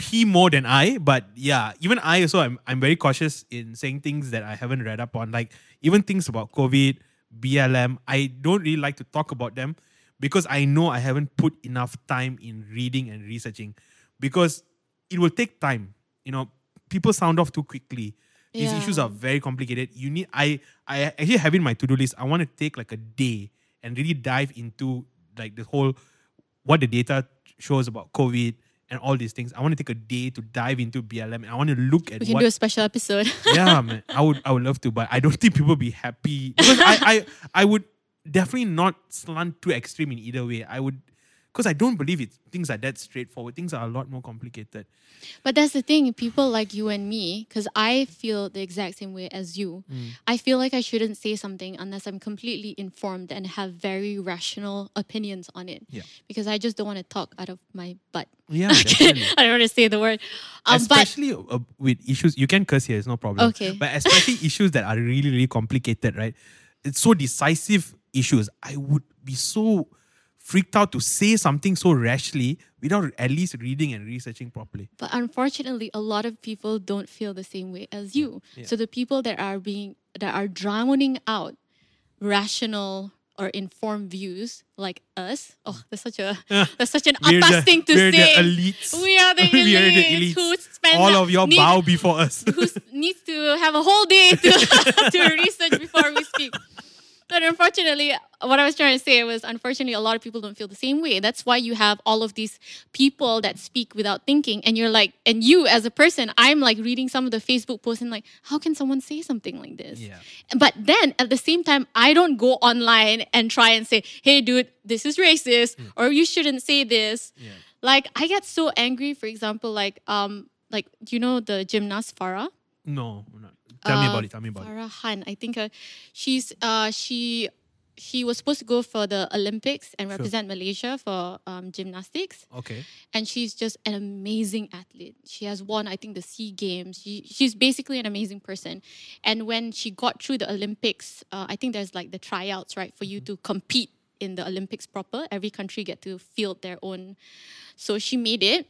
he more than I, but yeah, even I also I'm I'm very cautious in saying things that I haven't read up on. Like even things about COVID, BLM, I don't really like to talk about them because I know I haven't put enough time in reading and researching because it will take time. You know, people sound off too quickly. These Yeah. issues are very complicated. You need I I actually have in my to-do list. I want to take like a day and really dive into like the whole what the data shows about COVID and all these things. I want to take a day to dive into BLM. I want to look at We can what do a special episode. *laughs* yeah, man. I would I would love to, but I don't think people will be happy because I, I I would definitely not slant too extreme in either way. I would because I don't believe it. Things are that straightforward. Things are a lot more complicated. But that's the thing, people like you and me, because I feel the exact same way as you. Mm. I feel like I shouldn't say something unless I'm completely informed and have very rational opinions on it. Yeah. Because I just don't want to talk out of my butt. Yeah, *laughs* definitely. I don't want to say the word. Um, but especially uh, with issues, you can curse here, it's no problem. Okay. But especially *laughs* issues that are really, really complicated, right? It's so decisive issues. I would be so freaked out to say something so rashly without at least reading and researching properly. But unfortunately, a lot of people don't feel the same way as you. Yeah. So the people that are being that are drowning out rational or informed views like us. Oh, that's such a that's such an We're atas the- thing to we're say. the elites. We are the elites, *laughs* We are the elites. who spend All of your need, bow before us. who needs to have a whole day to, *laughs* to research before we speak. *laughs* But unfortunately, what I was trying to say was unfortunately, a lot of people don't feel the same way. That's why you have all of these people that speak without thinking. And you're like, and you as a person, I'm like reading some of the Facebook posts and like, how can someone say something like this? Yeah. But then at the same time, I don't go online and try and say, hey, dude, this is racist, or you shouldn't say this. Yeah. Like, I get so angry, for example, like, um, like, you know the gymnast Farah? No, no. Tell me Uh, about it. Tell me about it. Farah Ann. I think uh, she's uh, she she was supposed to go for the Olympics and Sure. represent Malaysia for um, gymnastics, Okay. and she's just an amazing athlete. She has won, I think, the Sea Games. She, she's basically an amazing person. And when she got through the Olympics, uh, I think there's like the tryouts, right, for you Mm-hmm. to compete in the Olympics proper. Every country get to field their own. So she made it.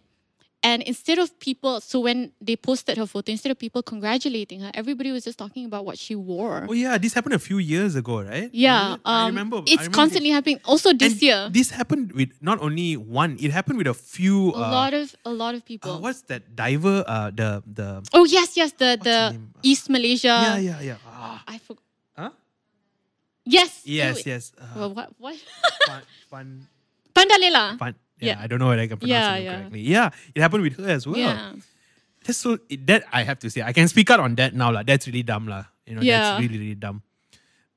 And instead of people, so when they posted her photo, instead of people congratulating her, everybody was just talking about what she wore. Oh yeah, this happened a few years ago, right? Yeah, it? I um, remember. I It's remember constantly happening. Also this And year, This happened with not only one. It happened with a few. a uh, lot of a lot of uh, people. what's that diver? Uh, the the. oh yes, yes, the the? East Malaysia. yeah, yeah, yeah. Ah. I forgot. Huh? Yes. Yes, yes. Uh, Well, what what? fun, fun, *laughs* Pandelela. fun. Yeah, Yeah. I don't know whether I can pronounce Yeah, it yeah. correctly. Yeah, it happened with her as well. Yeah. That's so that I have to say. I can speak out on that now, lah. That's really dumb, lah. You know, Yeah. that's really really dumb.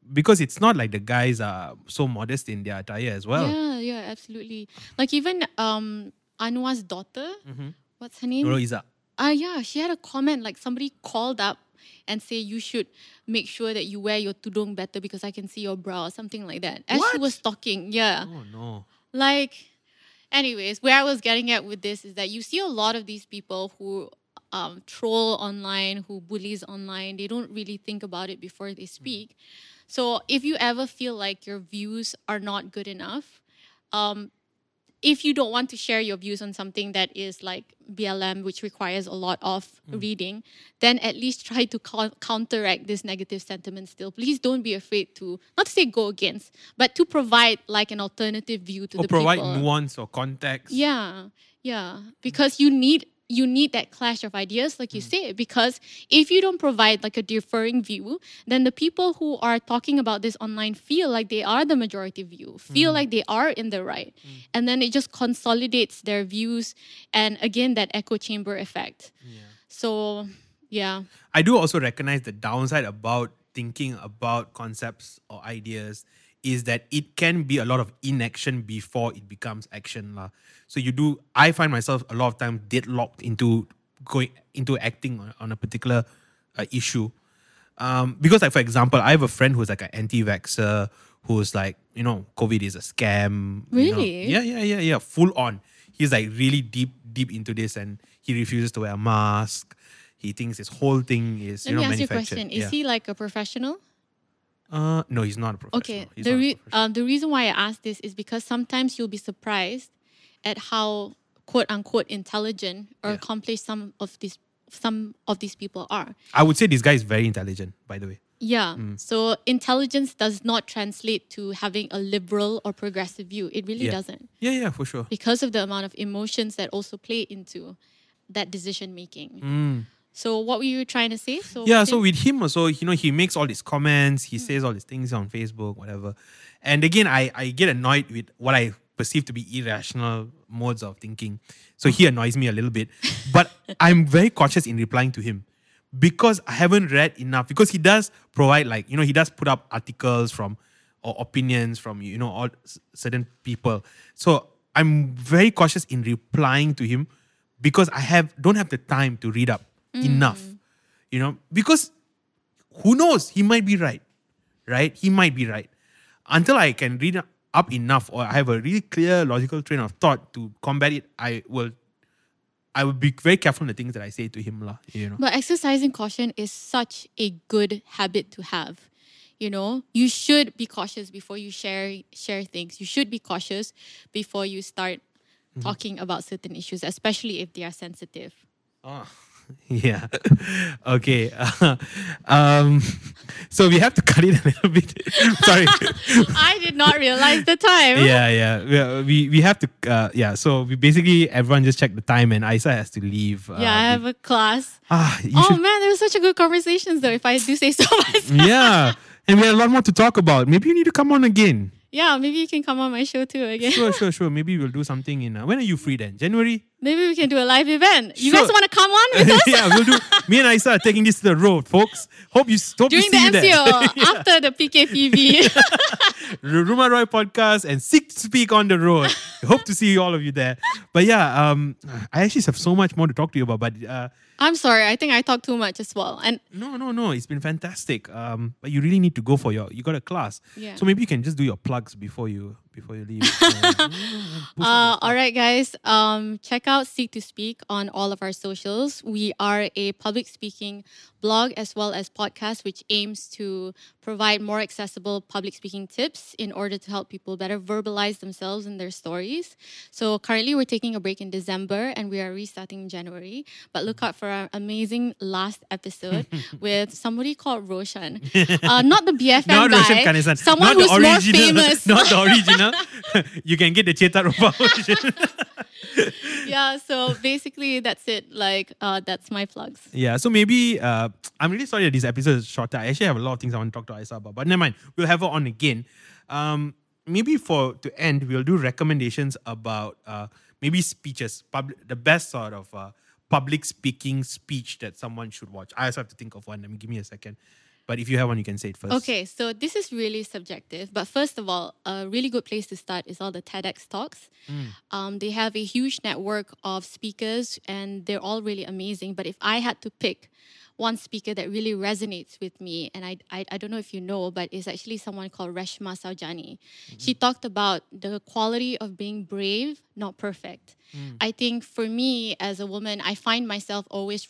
Because it's not like the guys are so modest in their attire as well. Yeah, yeah, absolutely. Like even um Anwar's daughter. Mm-hmm. What's her name? Nurul Izzah. Uh, yeah, she had a comment like somebody called up and say you should make sure that you wear your tudung better because I can see your brow, or something like that. As she was talking, yeah. Oh no. Like, anyways, where I was getting at with this is that you see a lot of these people who um, troll online, who bullies online. They don't really think about it before they speak. So if you ever feel like your views are not good enough, um, if you don't want to share your views on something that is like BLM, which requires a lot of mm. reading, then at least try to coun- counteract this negative sentiment still. Please don't be afraid to, not to say go against, but to provide like an alternative view to Or the provide people. nuance or context. Yeah, yeah. Because you need you need that clash of ideas, like you mm. say, because if you don't provide like a differing view, then the people who are talking about this online feel like they are the majority view, feel mm. like they are in the right. Mm. And then it just consolidates their views and again that echo chamber effect. So yeah. I do also recognize the downside about thinking about concepts or ideas is that it can be a lot of inaction before it becomes action. lah. So you do I find myself a lot of times deadlocked into going into acting on, on a particular uh, issue. Um, because like for example, I have a friend who's like an anti-vaxxer who's like, you know, COVID is a scam. you know. Really? Yeah, yeah, yeah, yeah. Full on. He's like really deep, deep into this and he refuses to wear a mask. He thinks this whole thing is Let you know me ask you a question. Is yeah. he like a professional? Uh, no, he's not a professional. Okay. He's The re- um, the reason why I ask this is because sometimes you'll be surprised at how quote unquote intelligent or Yeah. accomplished some of these some of these people are. I would say this guy is very intelligent, by the way. Yeah. Mm. So intelligence does not translate to having a liberal or progressive view. It really Yeah. doesn't. Yeah, yeah, for sure. Because of the amount of emotions that also play into that decision making. Mm. So what were you trying to say? So Yeah, with so with him also, you know, he makes all these comments, he Hmm. says all these things on Facebook, whatever. And again, I, I get annoyed with what I perceive to be irrational modes of thinking. So he annoys me a little bit. But *laughs* I'm very cautious in replying to him because I haven't read enough. Because he does provide, like, you know, he does put up articles from or opinions from, you know, all certain people. So I'm very cautious in replying to him because I have don't have the time to read up enough you know because who knows he might be right right he might be right until i can read up enough or i have a really clear logical train of thought to combat it i will i will be very careful in the things that i say to him lah, you know But exercising caution is such a good habit to have. You know, you should be cautious before you share share things. You should be cautious before you start Mm-hmm. talking about certain issues, especially if they are sensitive. Oh, *laughs* yeah. okay. *laughs* um, so we have to cut it a little bit. *laughs* Sorry. I did not realize the time. yeah, yeah. We, we have to. Uh, yeah. So we basically everyone just check the time, and Aissa has to leave. Uh, Yeah, I have a class. Ah, Oh should. man, there was such a good conversations though. If I do say so myself. yeah, and we have a lot more to talk about. Maybe you need to come on again. Yeah, maybe you can come on my show too again. Sure, sure, sure. Maybe we'll do something in. Uh, when are you free then? January. Maybe we can do a live event. You Sure. guys want to come on with *laughs* us yeah, we'll do. Me and Aissa are taking this to the road, folks. Hope you hope during you the see you there. MCO *laughs* *laughs* after the PKPB? Ruma Roy podcast and Seek to Speak on the Road. Hope to see all of you there. But yeah, um, I actually have so much more to talk to you about. But uh, I'm sorry, I think I talk too much as well. And no, no, no, it's been fantastic. Um, but you really need to go for your. You got a class, Yeah. so maybe you can just do your plugs before you before you leave. *laughs* Uh, all right, guys. Um, check out Seek to Speak on all of our socials. We are a public speaking blog as well as podcast, which aims to provide more accessible public speaking tips in order to help people better verbalize themselves and their stories. So currently, we're taking a break in December and we are restarting in January. But look out for our amazing last episode *laughs* with somebody called Roshan, *laughs* uh, not the BFM not guy, Roshan someone not who's the more famous. not the original. *laughs* you can get the cetak rompak *laughs* version. *laughs* yeah so basically that's it like uh that's my plugs Yeah, so maybe uh, I'm really sorry that this episode is shorter. I actually have a lot of things I want to talk to Aissa about, but never mind. We'll have her on again. Um, maybe for to end, we'll do recommendations about uh, maybe speeches, public, the best sort of uh, public speaking speech that someone should watch. I also have to think of one. Let me give me a second. But if you have one, you can say it first. Okay, so this is really subjective. But first of all, a really good place to start is all the TEDx talks. Mm. Um, they have a huge network of speakers and they're all really amazing. But if I had to pick one speaker that really resonates with me, and I, I, I don't know if you know, but it's actually someone called Reshma Saujani. She talked about the quality of being brave, not perfect. I think for me as a woman, I find myself always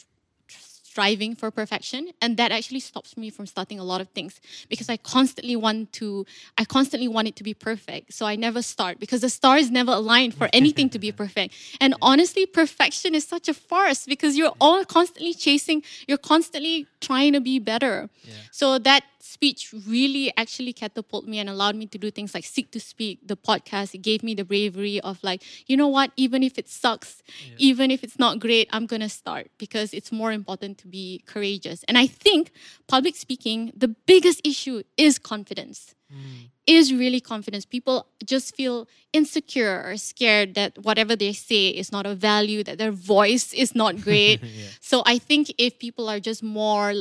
striving for perfection and that actually stops me from starting a lot of things because i constantly want to i constantly want it to be perfect. So i never start because the stars never align for anything to be *laughs* perfect. And honestly perfection is such a farce because you're all constantly chasing you're constantly trying to be better. So that speech really actually catapulted me and allowed me to do things like seek to speak the podcast. It gave me the bravery of like you know what? Even if it sucks even if it's not great i'm gonna start because it's more important to be courageous. And i think public speaking the biggest issue is confidence. Hmm. Is really confidence. People just feel insecure or scared that whatever they say is not of value that their voice is not *laughs* great. So i think if people are just more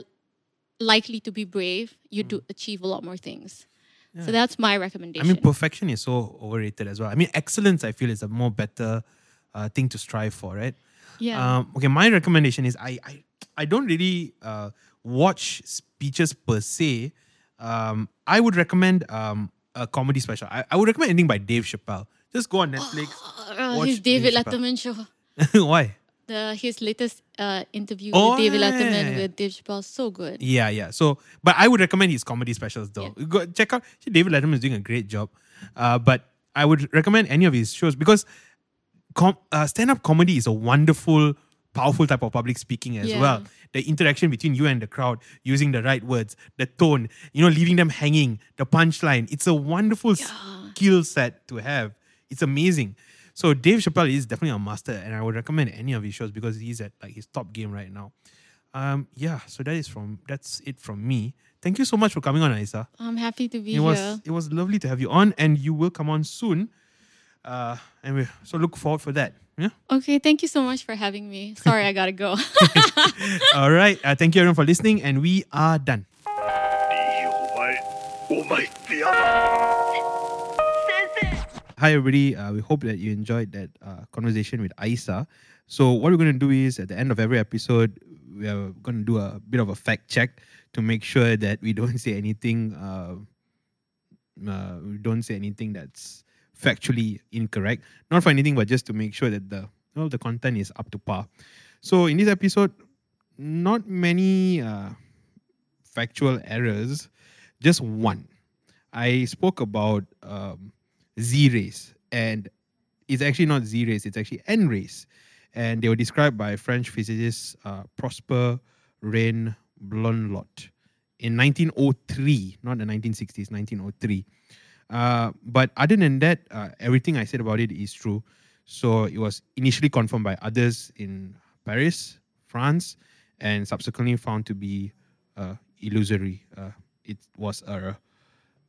likely to be brave, you do achieve a lot more things. So that's my recommendation. I mean, perfection is so overrated as well. I mean, excellence, I feel, is a more better uh, thing to strive for, right? yeah. Um, okay, my recommendation is I I, I don't really uh, watch speeches per se. Um, I would recommend um, a comedy special. I, I would recommend anything by Dave Chappelle. Just go on Netflix. *gasps* Watch his David Dave. Letterman show. *laughs* Why? The his latest uh, interview Oh, with David yeah, Letterman yeah, yeah. with Dave Chappelle, so good. Yeah, yeah. So, but I would recommend his comedy specials though. Go check out. David Letterman is doing a great job. Uh, but I would recommend any of his shows because com- uh, stand-up comedy is a wonderful, powerful type of public speaking as Yeah. well. The interaction between you and the crowd, using the right words, the tone, you know, leaving them hanging, the punchline. It's a wonderful skill set to have. It's amazing. So Dave Chappelle is definitely a master, and I would recommend any of his shows because he's at like his top game right now. Um, yeah, so that is from that's it from me. Thank you so much for coming on, Aissa. I'm happy to be It was here. it was lovely to have you on, and you will come on soon. Uh, and we so look forward for that. Yeah. Okay, thank you so much for having me. *laughs* Sorry, I gotta go. *laughs* All right. Uh, thank you everyone for listening, and we are done. Hi, everybody. Uh, we hope that you enjoyed that uh, conversation with Aissa. So, what we're going to do is at the end of every episode, we are going to do a bit of a fact check to make sure that we don't *laughs* say anything. Uh, uh, we don't say anything that's factually incorrect. Not for anything, but just to make sure that the well, the content is up to par. So, in this episode, not many uh, factual errors, just one. I spoke about um, Z rays, and it's actually not Z rays, it's actually N rays. And they were described by French physicist uh, Prosper René Blondlot in 1903, not the 1960s, 1903. Uh, but other than that, uh, everything I said about it is true. So it was initially confirmed by others in Paris, France, and subsequently found to be uh, illusory. Uh, it was a,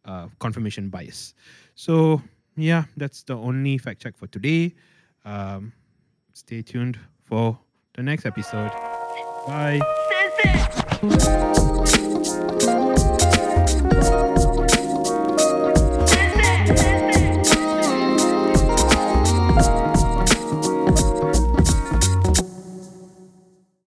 uh confirmation bias. So yeah, that's the only fact check for today. Um, stay tuned for the next episode. Bye.